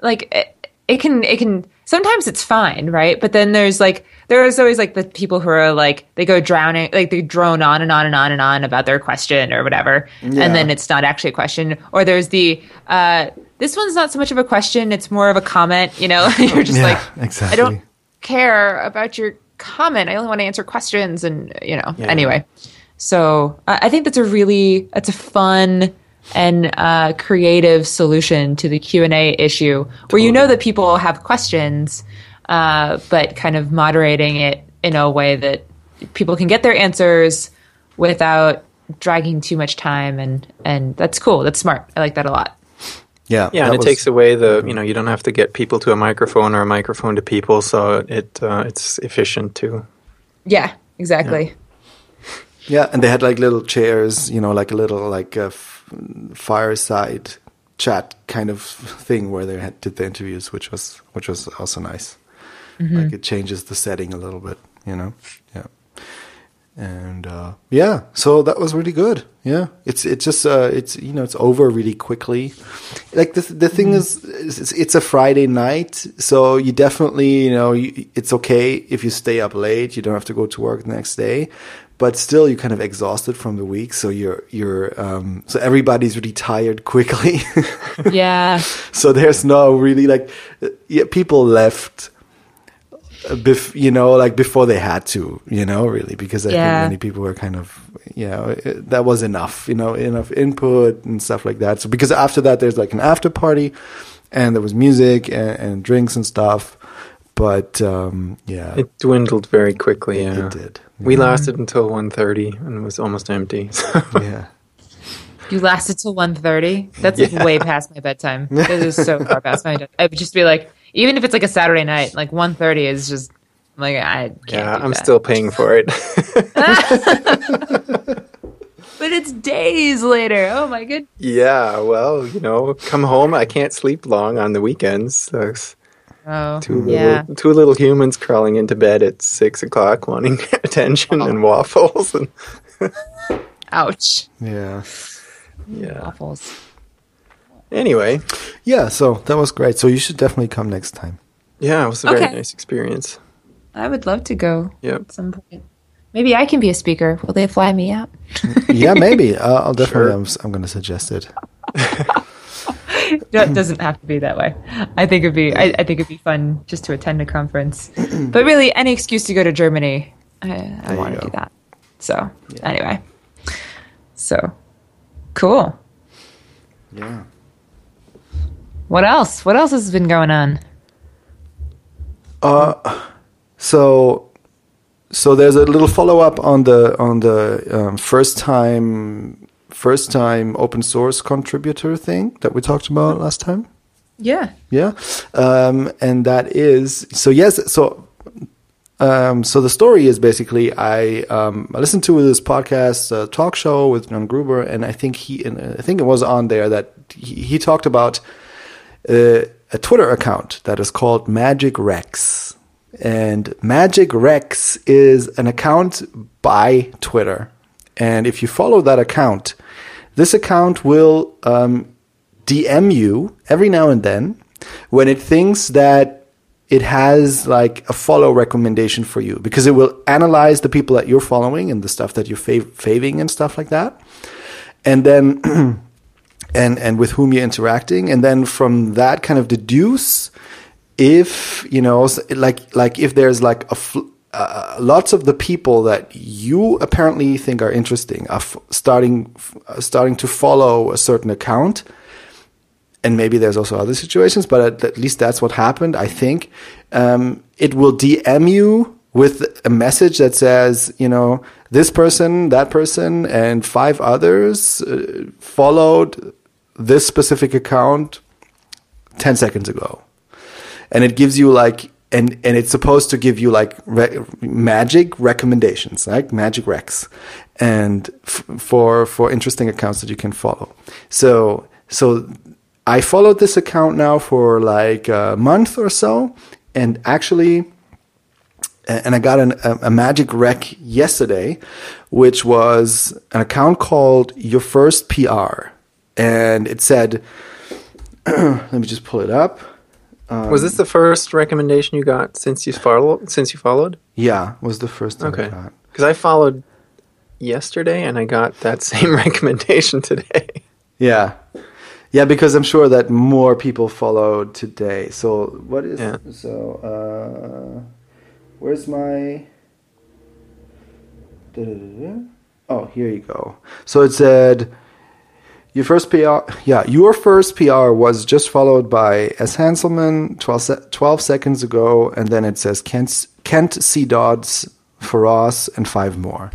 like it, it can it can sometimes it's fine, right? But then there's like there's always like the people who are like they go drowning, like they drone on and on and on and on about their question or whatever, Yeah. and then it's not actually a question. Or there's the uh, this one's not so much of a question; it's more of a comment. You know, [laughs] you're just Yeah, like exactly. I don't care about your comment. I only want to answer questions, and you know. Yeah. Anyway, so I I think that's a really that's a fun and uh, creative solution to the Q and A issue, where you know that people have questions, uh, but kind of moderating it in a way that people can get their answers without dragging too much time, and and that's cool. That's smart. I like that a lot. Yeah, Yeah, and it was- takes away the you know you don't have to get people to a microphone or a microphone to people, so it uh, it's efficient too. Yeah, exactly. Yeah, and they had like little chairs, you know, like a little like a f- fireside chat kind of thing where they had did the interviews, which was which was also nice. Like it changes the setting a little bit, you know. Yeah, and uh, yeah, so that was really good. Yeah, it's it's just uh, it's you know it's over really quickly. Like the the thing is, it's, it's a Friday night, so you definitely you know you, it's okay if you stay up late. You don't have to go to work the next day, but still you're kind of exhausted from the week. So you're you're um, so everybody's really tired quickly. [laughs] Yeah. so there's no really like yeah, people left. uh, Bef- you know, like before they had to, you know, really, because I Yeah. think many people were kind of, you know, it, that was enough, you know, enough input and stuff like that. So because after that, there's like an after party, and there was music and, and drinks and stuff. But um, yeah, It dwindled very quickly. it, Yeah, it did. We lasted until 1.30 and it was almost empty. [laughs] So. yeah. You lasted till 1.30? That's like way past my bedtime. That is so far past my bedtime. I would just be like, even if it's like a Saturday night, like 1.30 is just like I can't. yeah, do I'm that. still paying for it. [laughs] But it's days later. Oh my good. yeah, well, you know, come home. I can't sleep long on the weekends. So it's Oh two yeah. little two little humans crawling into bed at six o'clock, wanting [laughs] attention and waffles and [laughs] Ouch. Yeah. yeah. Waffles. Anyway, Yeah. So that was great. So you should definitely come next time. yeah, it was a very Okay. nice experience. I would love to go Yep. at some point. Maybe I can be a speaker. Will they fly me out? Yeah, maybe. [laughs] Uh, I'll definitely. Sure. I'm, s- I'm going to suggest it. [laughs] No, it doesn't have to be that way. I think it'd be. I, I think it'd be fun just to attend a conference. [clears throat] but really, any excuse to go to Germany, I, I want to do that. So anyway, so cool. Yeah. What else? What else has been going on? Uh, so, so there's a little follow up on the on the um, first time first time open source contributor thing that we talked about last time. Yeah. Yeah, um, and that is so. Yes, so. Um, so the story is basically I um, I listened to this podcast uh, talk show with John Gruber, and I think he and I think it was on there that he, he talked about uh, a Twitter account that is called Magic Recs, and Magic Recs is an account by Twitter, and if you follow that account, this account will um, DM you every now and then when it thinks that it has like a follow recommendation for you because it will analyze the people that you're following and the stuff that you're fav- faving and stuff like that. And then, [clears throat] and, and with whom you're interacting. And then from that kind of deduce if, you know, like, like if there's like a, fl- uh, lots of the people that you apparently think are interesting are f- starting, f- starting to follow a certain account and maybe there's also other situations, but at, at least that's what happened. I think um, it will DM you with a message that says, you know, this person, that person, and five others uh, followed this specific account 10 seconds ago. And it gives you like, and, and it's supposed to give you like re- magic recommendations, like magic recs, and f- for for interesting accounts that you can follow. So so I followed this account now for like a month or so, and actually, and I got an, a, a, magic rec yesterday, which was an account called Your First PR, and it said, [clears throat] let me just pull it up. Um, was this the first recommendation you got since you followed? Since you followed? Yeah, was the first. Okay, because I, I followed yesterday, and I got that [laughs] same recommendation today. Yeah, yeah, because I'm sure that more people followed today. So what is yeah. so? Uh, where's my? Oh, here you go. So it said your first PR. Yeah, your first PR was just followed by S. Hanselman 12, se- 12 seconds ago, and then it says Kent Kent C. Dodds for us and five more.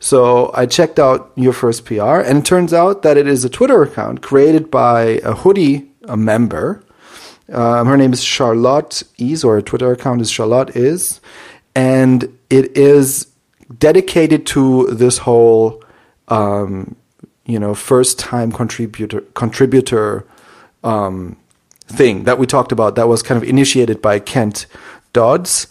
So I checked out your first PR, and it turns out that it is a Twitter account created by a hoodie a member. Um, her name is Charlotte Is, or her Twitter account is Charlotte Is, and it is dedicated to this whole, um, you know, first time contributor contributor um, thing that we talked about. That was kind of initiated by Kent Dodds,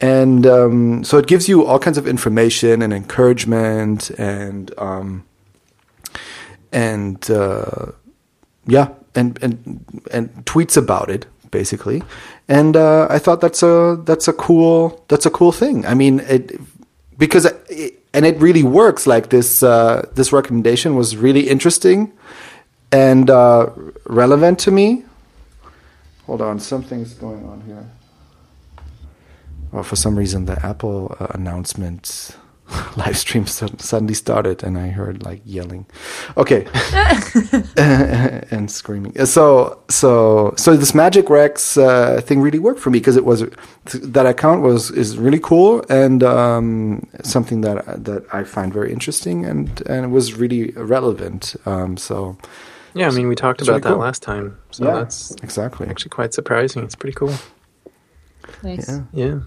and um, so it gives you all kinds of information and encouragement and um, and uh, yeah and and and tweets about it basically and uh, I thought that's a that's a cool that's a cool thing I mean it because and it really works like this uh, this recommendation was really interesting and uh, relevant to me. Hold on something's going on here. Well, for some reason, the Apple uh, announcement [laughs] live stream suddenly started, and I heard like yelling, okay, [laughs] [laughs] and screaming. So, so, so this Magic Recs uh, thing really worked for me because it was that account was is really cool and um, something that that I find very interesting, and and it was really relevant. Um, so. Yeah, I mean, we talked about really that cool. last time, so yeah, that's exactly actually quite surprising. It's pretty cool. Nice. Yeah. yeah.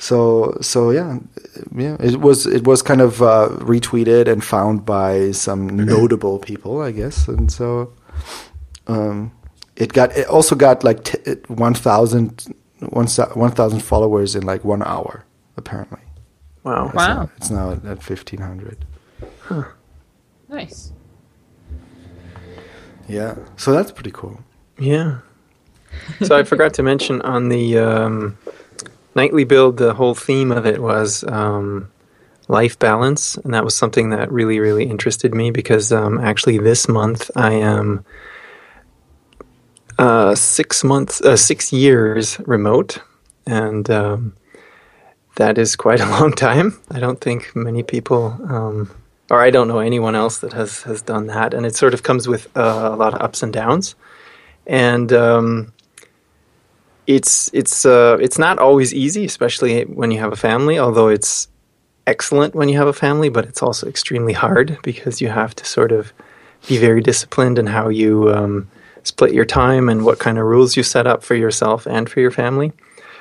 So so yeah, yeah. It was it was kind of uh, retweeted and found by some notable people, I guess, and so um, it got it also got like t- 1,000 1, followers in like one hour apparently. Wow! Yeah, wow! So it's now at, at fifteen hundred. Huh. Nice. Yeah, so that's pretty cool. Yeah. [laughs] So I forgot to mention on the. Um, Nightly Build, the whole theme of it was um, life balance, and that was something that really, really interested me because um, actually this month I am uh, six months, uh, six years remote, and um, that is quite [laughs] a long time. I don't think many people, um, or I don't know anyone else that has has done that, and it sort of comes with uh, a lot of ups and downs, and um, it's it's uh, it's not always easy, especially when you have a family. Although it's excellent when you have a family, but it's also extremely hard because you have to sort of be very disciplined in how you um, split your time and what kind of rules you set up for yourself and for your family.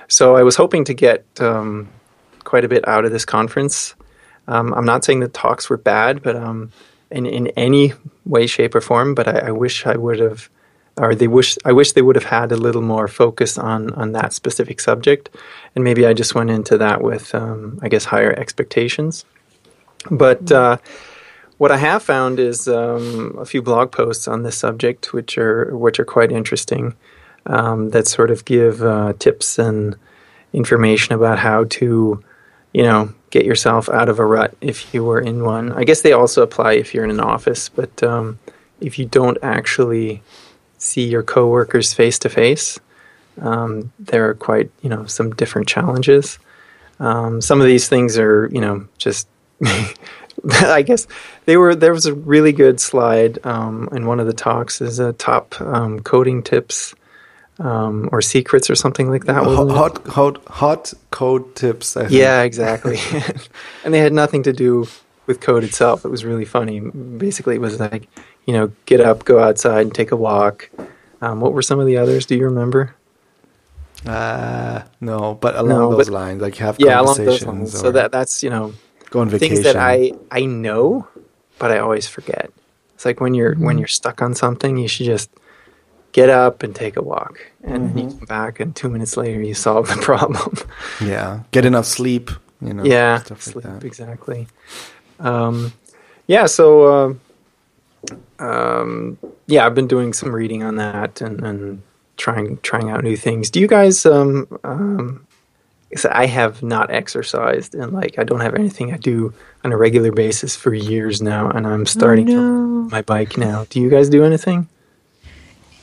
So I was hoping to get um, quite a bit out of this conference. Um, I'm not saying the talks were bad, but um, in in any way, shape, or form. But I, I wish I would have or they wish I wish they would have had a little more focus on on that specific subject, and maybe I just went into that with um, I guess higher expectations. But uh, what I have found is um, a few blog posts on this subject, which are which are quite interesting. Um, that sort of give uh, tips and information about how to, you know, get yourself out of a rut if you were in one. I guess they also apply if you're in an office, but um, if you don't actually see your coworkers face to face, there are quite you know some different challenges. Um, some of these things are you know just [laughs] I guess they were. There was a really good slide um, in one of the talks. Is a top um, coding tips um, or secrets or something like that. Hot, hot, hot, hot code tips. I think. Yeah, exactly. [laughs] and they had nothing to do with code itself. It was really funny. Basically, it was like you know, get up, go outside, and take a walk. Um, what were some of the others? Do you remember? Uh, no, but along No, those but- lines, like have Yeah, along those lines. So that that's you know go on vacation. things that I I know, but I always forget. It's like when you're when you're stuck on something, you should just get up and take a walk, and then you come back, and two minutes later, you solve the [laughs] problem. yeah, get enough sleep. You know, yeah, stuff sleep like that. exactly. Um, yeah, so uh, um, yeah, I've been doing some reading on that and, and trying trying out new things. Do you guys? Um, um, I have not exercised and like I don't have anything I do on a regular basis for years now, and I'm starting to ride my bike now. Do you guys do anything?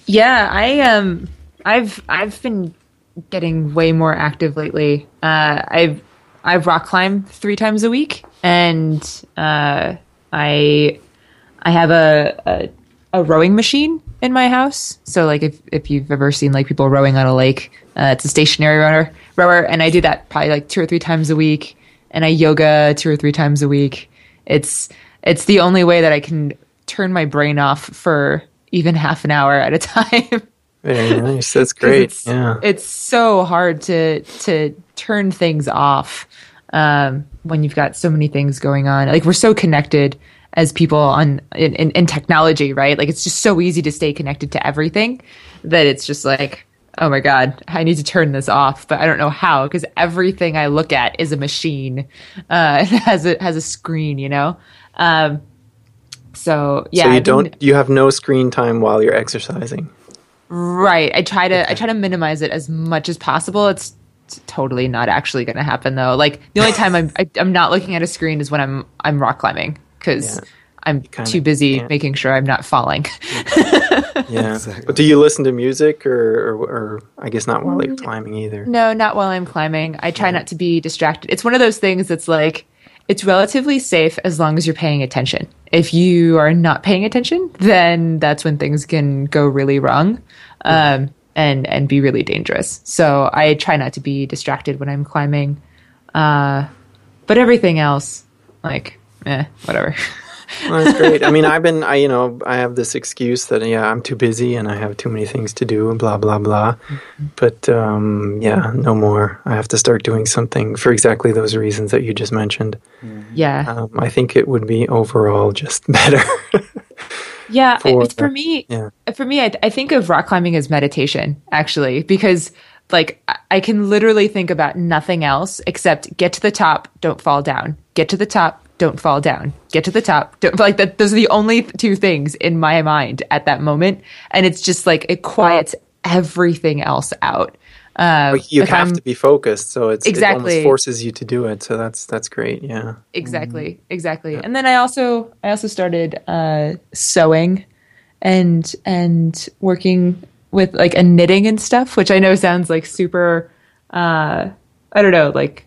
Yeah, I um I've I've been getting way more active lately. Uh I've I've rock climbed three times a week and uh I I have a, a a rowing machine in my house. So like if if you've ever seen like people rowing on a lake, uh, it's a stationary rower rower and I do that probably like two or three times a week and I yoga two or three times a week. It's it's the only way that I can turn my brain off for even half an hour at a [laughs] time. Very nice. That's [laughs] great. It's, yeah. it's so hard to to turn things off um, when you've got so many things going on. Like we're so connected as people on in, in, in technology, right? Like it's just so easy to stay connected to everything that it's just like, oh my god, I need to turn this off, but I don't know how because everything I look at is a machine. [laughs] Uh, it has a has a screen, you know. Um, so yeah, so you don't you have no screen time while you're exercising. Right. I try to I try to minimize it as much as possible. It's totally not actually going to happen though. Like the only time I'm I, I'm not looking at a screen is when I'm I'm rock climbing because Yeah. I'm kinda too busy can't. making sure I'm not falling. [laughs] Yeah. Exactly. But do you listen to music or, or, or I guess not while you're climbing either? no, not while I'm climbing. I try not to be distracted. It's one of those things that's like it's relatively safe as long as you're paying attention. If you are not paying attention, then that's when things can go really wrong. Um, and and be really dangerous. So I try not to be distracted when I'm climbing. Uh, but everything else, like, eh, whatever. [laughs] Well, that's great. I mean, [laughs] I've been, I you know, I have this excuse that yeah, I'm too busy and I have too many things to do and blah blah blah. But um, yeah, no more. I have to start doing something for exactly those reasons that you just mentioned. yeah, Um, I think it would be overall just [laughs] better. yeah. for- For, for me, yeah. for me, I, I think of rock climbing as meditation, actually, because like I- I can literally think about nothing else except get to the top, don't fall down. Get to the top, don't fall down. Get to the top, don't like that. Those are the only two things in my mind at that moment, and it's just like it quiets everything else out. Uh, you have I'm- to be focused, so it's it Exactly. almost forces you to do it. So that's that's great. Yeah. exactly exactly and then i also i also started uh sewing and and working with like a knitting and stuff which i know sounds like super uh i don't know like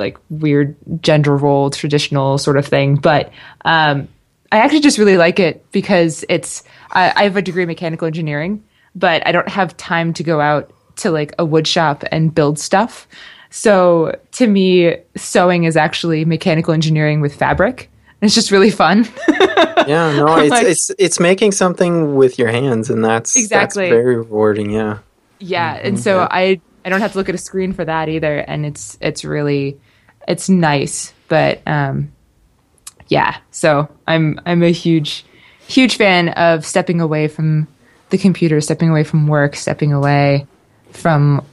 like weird gender role traditional sort of thing but um i actually just really like it because it's i, I have a degree in mechanical engineering but i don't have time to go out to like a wood shop and build stuff so to me sewing is actually mechanical engineering with fabric and it's just really fun [laughs] Yeah, no, it's Like- it's it's making something with your hands, and that's Exactly. that's very rewarding. Yeah, yeah and so yeah. i i don't have to look at a screen for that either and it's it's really it's nice but um yeah so i'm i'm a huge huge fan of stepping away from the computer stepping away from work stepping away from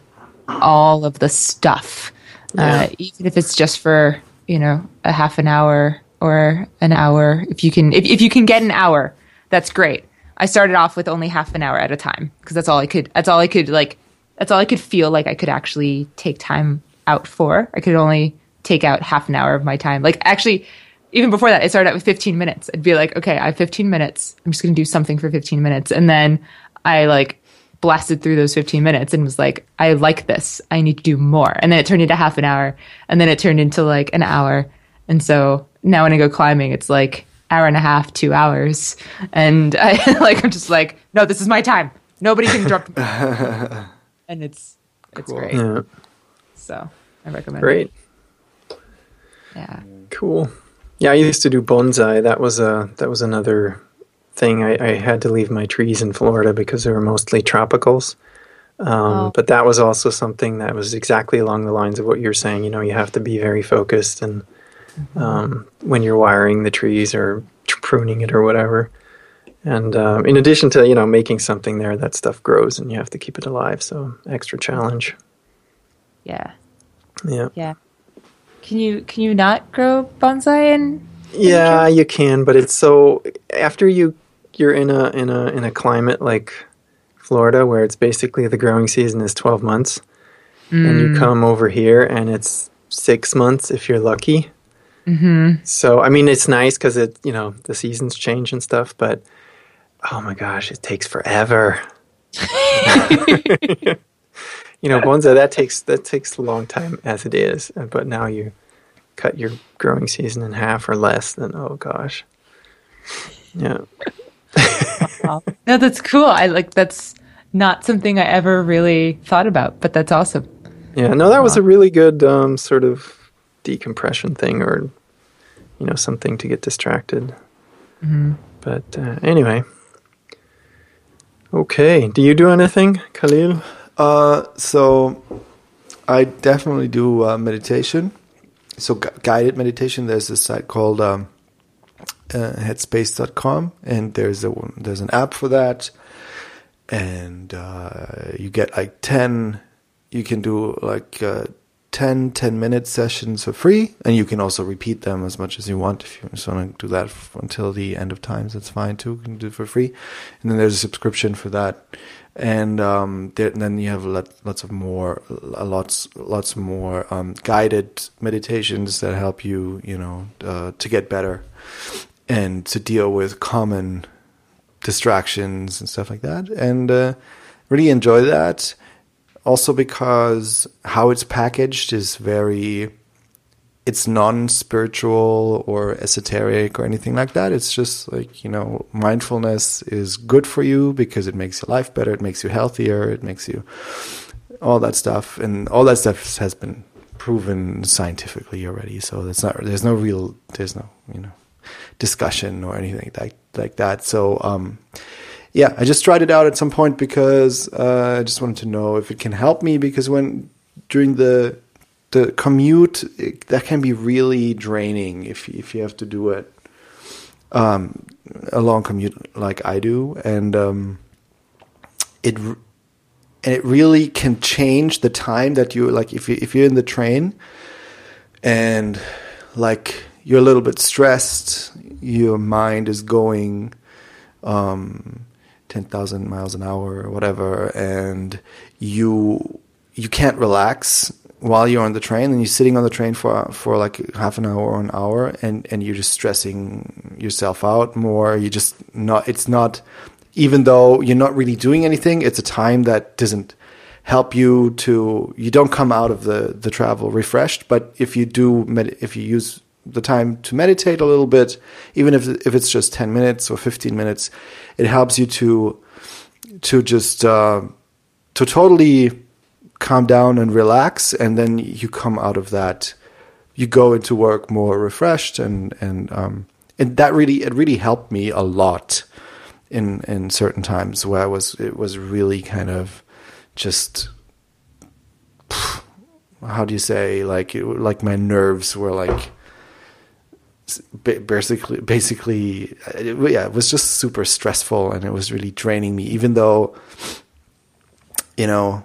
all of the stuff uh, even if it's just for you know a half an hour or an hour. If you can, if, if you can get an hour, that's great. I started off with only half an hour at a time because that's all I could. That's all I could like. That's all I could feel like I could actually take time out for. I could only take out half an hour of my time. Like actually, even before that, I started out with 15 minutes. I'd be like, okay, I have 15 minutes. I'm just going to do something for 15 minutes, and then I like blasted through those 15 minutes and was like, I like this. I need to do more. And then it turned into half an hour, and then it turned into like an hour. And so now when I go climbing, it's like hour and a half, two hours, and [laughs] I like I'm just like, no, this is my time. Nobody can drop. Me. [laughs] And it's it's Cool. great. Yeah. So I recommend. Great. It. Yeah. Cool. Yeah, I used to do bonsai. That was a that was another thing. I, I had to leave my trees in Florida because they were mostly tropicals. Um, Oh. But that was also something that was exactly along the lines of what you're saying. You know, you have to be very focused, and um, when you're wiring the trees or pruning it or whatever. And um, in addition to you know making something there, that stuff grows, and you have to keep it alive. So extra challenge. Yeah. Yeah. Yeah. Can you can you not grow bonsai in? Yeah, you can, but it's so after you you're in a in a in a climate like Florida where it's basically the growing season is 12 months and you come over here and it's 6 months if you're lucky. Mm-hmm. So I mean it's nice cuz it, you know, the seasons change and stuff, but oh my gosh, it takes forever. [laughs] [laughs] [laughs] you know, bonsai that takes that takes a long time as it is, but now you cut your growing season in half or less, then oh gosh, yeah, No, that's cool. I like that's not something I ever really thought about, but that's awesome. yeah. No, that was a really good um, sort of decompression thing, or you know, something to get distracted. But uh, anyway, okay. Do you do anything, Kahlil? Uh, so I definitely do uh, meditation. So gu- guided meditation. There's this site called um, uh, Headspace.com, and there's a there's an app for that, and uh, you get like ten. You can do like uh, 10, 10 minute sessions for free, and you can also repeat them as much as you want. If you just want to do that until the end of times, that's fine too. You can do it for free, and then there's a subscription for that, and um, there, and then you have lot, lots of more, lots, lots more um, guided meditations that help you, you know, uh, to get better and to deal with common distractions and stuff like that, and uh, really enjoy that. Also because how it's packaged is very it's non-spiritual or esoteric or anything like that. It's just like you know mindfulness is good for you because it makes your life better it makes you healthier it makes you all that stuff. And all that stuff has been proven scientifically already. So that's not there's no real there's no you know discussion or anything like like that. So um yeah, I just tried it out at some point because uh, I just wanted to know if it can help me. Because when during the the commute, that can be really draining if if you have to do it um, a long commute like I do, and um, it and it really can change the time that you like if you if you're in the train and like you're a little bit stressed, your mind is going. Um, 10,000 miles an hour or whatever and you you can't relax while you're on the train and you're sitting on the train for for like half an hour or an hour and and you're just stressing yourself out more you just not it's not even though you're not really doing anything it's a time that doesn't help you to you don't come out of the the travel refreshed. But if you do if you use the time to meditate a little bit, even if if it's just ten minutes or fifteen minutes, it helps you to to just uh, to totally calm down and relax, and then you come out of that. You go into work more refreshed, and and um, and that really it really helped me a lot in in certain times where I was it was really kind of just [sighs] how do you say like like my nerves were like basically basically it, yeah it was just super stressful and it was really draining me even though you know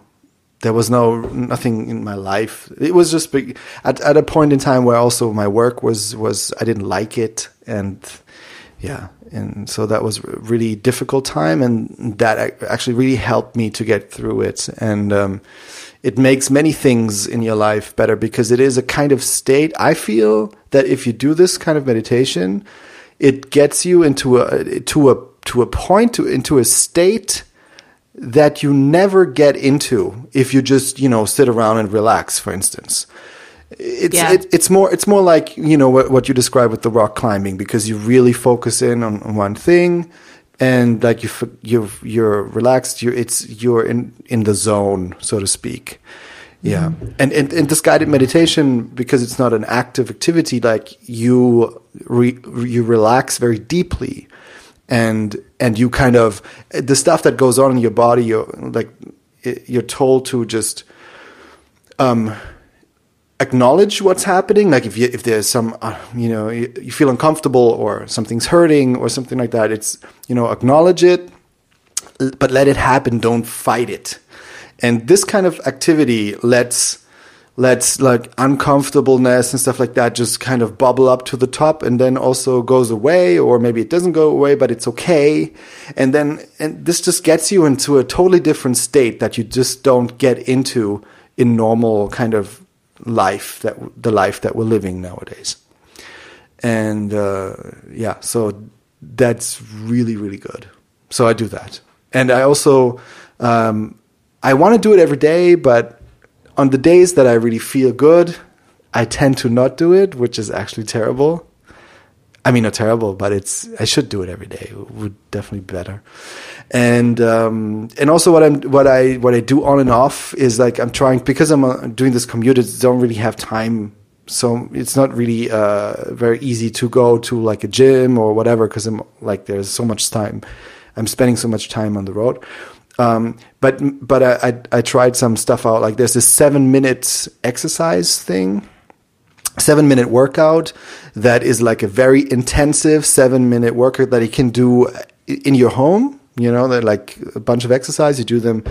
there was no nothing in my life. It was just big, at at a point in time where also my work was was I didn't like it, and yeah, and so that was really difficult time, and that actually really helped me to get through it, and um, it makes many things in your life better because it is a kind of state. I feel that if you do this kind of meditation, it gets you into a to a to a point to into a state that you never get into if you just you know sit around and relax for instance. It's Yeah. it, it's more it's more like you know what, what you describe with the rock climbing because you really focus in on, on one thing and like you you you're relaxed you it's you're in in the zone so to speak. Yeah. Mm-hmm. And, and and this guided meditation because it's not an active activity like you re, you relax very deeply and and you kind of the stuff that goes on in your body you're like you're told to just um acknowledge what's happening. Like if you if there's some uh, you know you, you feel uncomfortable or something's hurting or something like that it's you know acknowledge it but let it happen. Don't fight it. And this kind of activity lets lets like uncomfortableness and stuff like that just kind of bubble up to the top and then also goes away or maybe it doesn't go away but it's okay. And then and this just gets you into a totally different state that you just don't get into in normal kind of life that the life that we're living nowadays. And uh, yeah so that's really really good. So i do that. And i also um, i want to do it every day but on the days that i really feel good i tend to not do it which is actually terrible I mean, not terrible, but it's I should do it every day. It would definitely be better. And um, and also what I'm what I what I do on and off is like I'm trying because I'm uh, doing this commute. I don't really have time, so it's not really uh, very easy to go to like a gym or whatever because I'm like there's so much time. I'm spending so much time on the road. Um, but but I, I I tried some stuff out. Like there's this seven minutes exercise thing seven minute workout that is like a very intensive seven minute workout that you can do in your home you know they're like a bunch of exercise you do them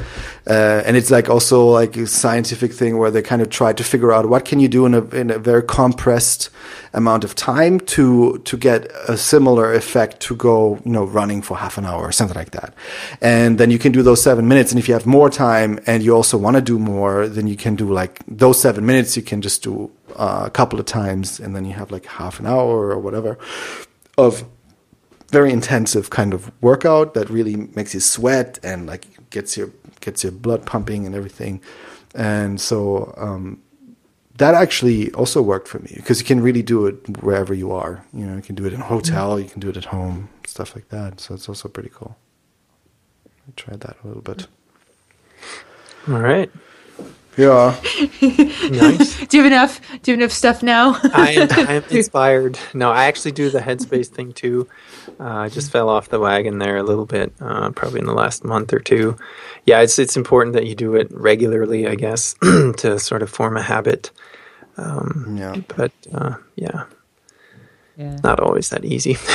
uh, and it's like also like a scientific thing where they kind of try to figure out what can you do in a, in a very compressed amount of time to to get a similar effect to go you know running for half an hour or something like that. And then you can do those seven minutes and if you have more time and you also want to do more then you can do like those seven minutes you can just do uh, a couple of times and then you have like half an hour or whatever of very intensive kind of workout that really makes you sweat and like gets your gets your blood pumping and everything. And so um, that actually also worked for me because you can really do it wherever you are. You know you can do it in a hotel you can do it at home stuff like that. So it's also pretty cool. I tried that a little bit. All right. Yeah Nice. [laughs] Do you have enough? Do you have enough stuff now? I am, I am [laughs] inspired. No, I actually do the headspace thing too. Uh, I just fell off the wagon there a little bit, uh, probably in the last month or two. Yeah, it's it's important that you do it regularly, I guess, [clears throat] to sort of form a habit. yeah But uh, yeah, yeah. not always that easy. [laughs]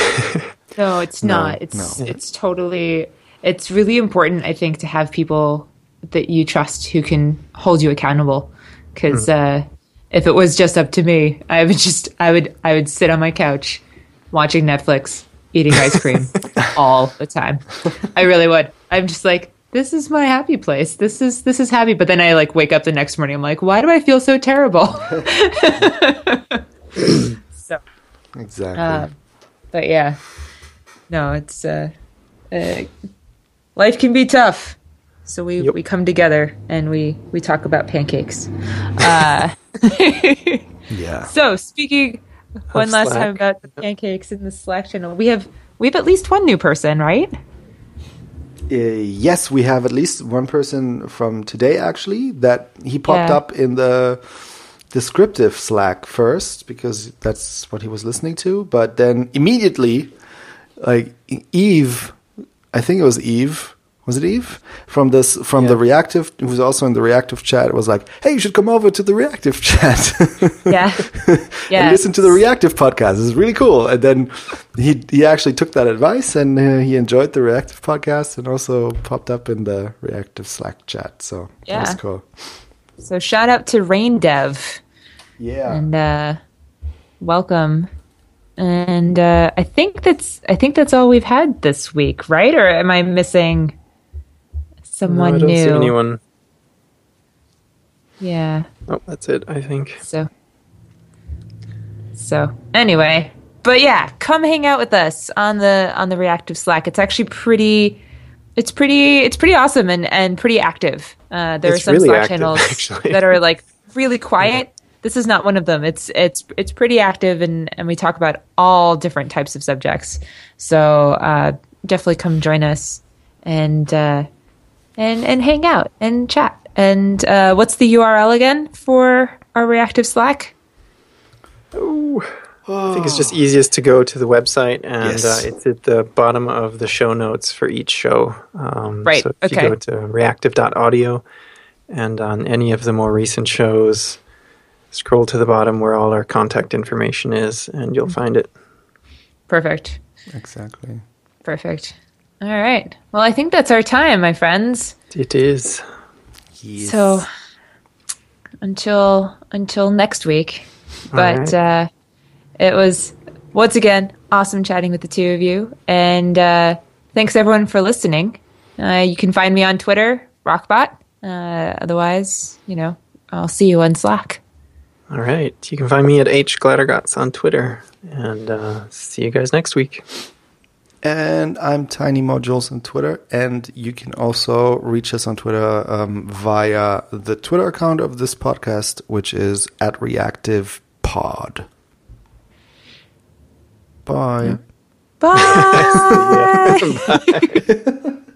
No, it's No, not. It's no. it's totally it's really important I think to have people that you trust who can hold you accountable cuz uh if it was just up to me, I would just I would I would sit on my couch watching Netflix, eating ice cream [laughs] all the time. I really would. I'm just like this is my happy place. This is this is happy. But then I like wake up the next morning. I'm like, why do I feel so terrible? [laughs] [laughs] so exactly uh, but yeah, no, it's uh, uh, life can be tough. So we Yep. we come together and we we talk about pancakes. Uh, [laughs] yeah so speaking one last Slack. time about the pancakes in the Slack channel, we have we have at least one new person, right? Uh, yes, we have at least one person from today actually that he popped Yeah. up in the descriptive Slack first because that's what he was listening to, but then immediately, like Eve, I think it was Eve Was it Eve from this from Yeah. the reactive? Who was also in the reactive chat? Was like, hey, you should come over to the reactive chat. [laughs] Yeah. [laughs] and Yeah. listen to the reactive podcast. It's really cool. And then he he actually took that advice and uh, he enjoyed the reactive podcast and also popped up in the reactive Slack chat. So Yeah. that's cool. So shout out to Rain Dev Yeah. and uh, welcome. And uh, I think that's I think that's all we've had this week, right? Or am I missing No, someone I don't new? see anyone. Yeah. Oh, that's it. I think. So, so anyway, but yeah, come hang out with us on the on the reactive Slack. It's actually pretty. It's pretty. It's pretty awesome and and pretty active. Uh, there It's are some really Slack active, channels [laughs] actually. that are like really [laughs] quiet. This is not one of them. It's it's it's pretty active and and we talk about all different types of subjects. So uh, definitely come join us and uh, and and hang out and chat. And uh, what's the URL again for our reactive Slack? I think it's just easiest to go to the website, and Yes. uh, it's at the bottom of the show notes for each show. Um, Right, So if okay. you go to reactive.audio, and on any of the more recent shows, scroll to the bottom where all our contact information is, and you'll find it. Perfect. Exactly. Perfect. All right. Well, I think that's our time, my friends. It is. Yes. So until until next week. But right. uh, it was once again awesome chatting with the two of you, and uh, thanks everyone for listening. Uh, you can find me on Twitter, Rockbot. Uh, otherwise, you know, I'll see you on Slack. All right. You can find me at H Glattergotz on Twitter, and uh, see you guys next week. And I'm Tiny Modules on Twitter, and you can also reach us on Twitter um, via the Twitter account of this podcast, which is at Reactive Pod. Bye. Bye. [laughs] [laughs]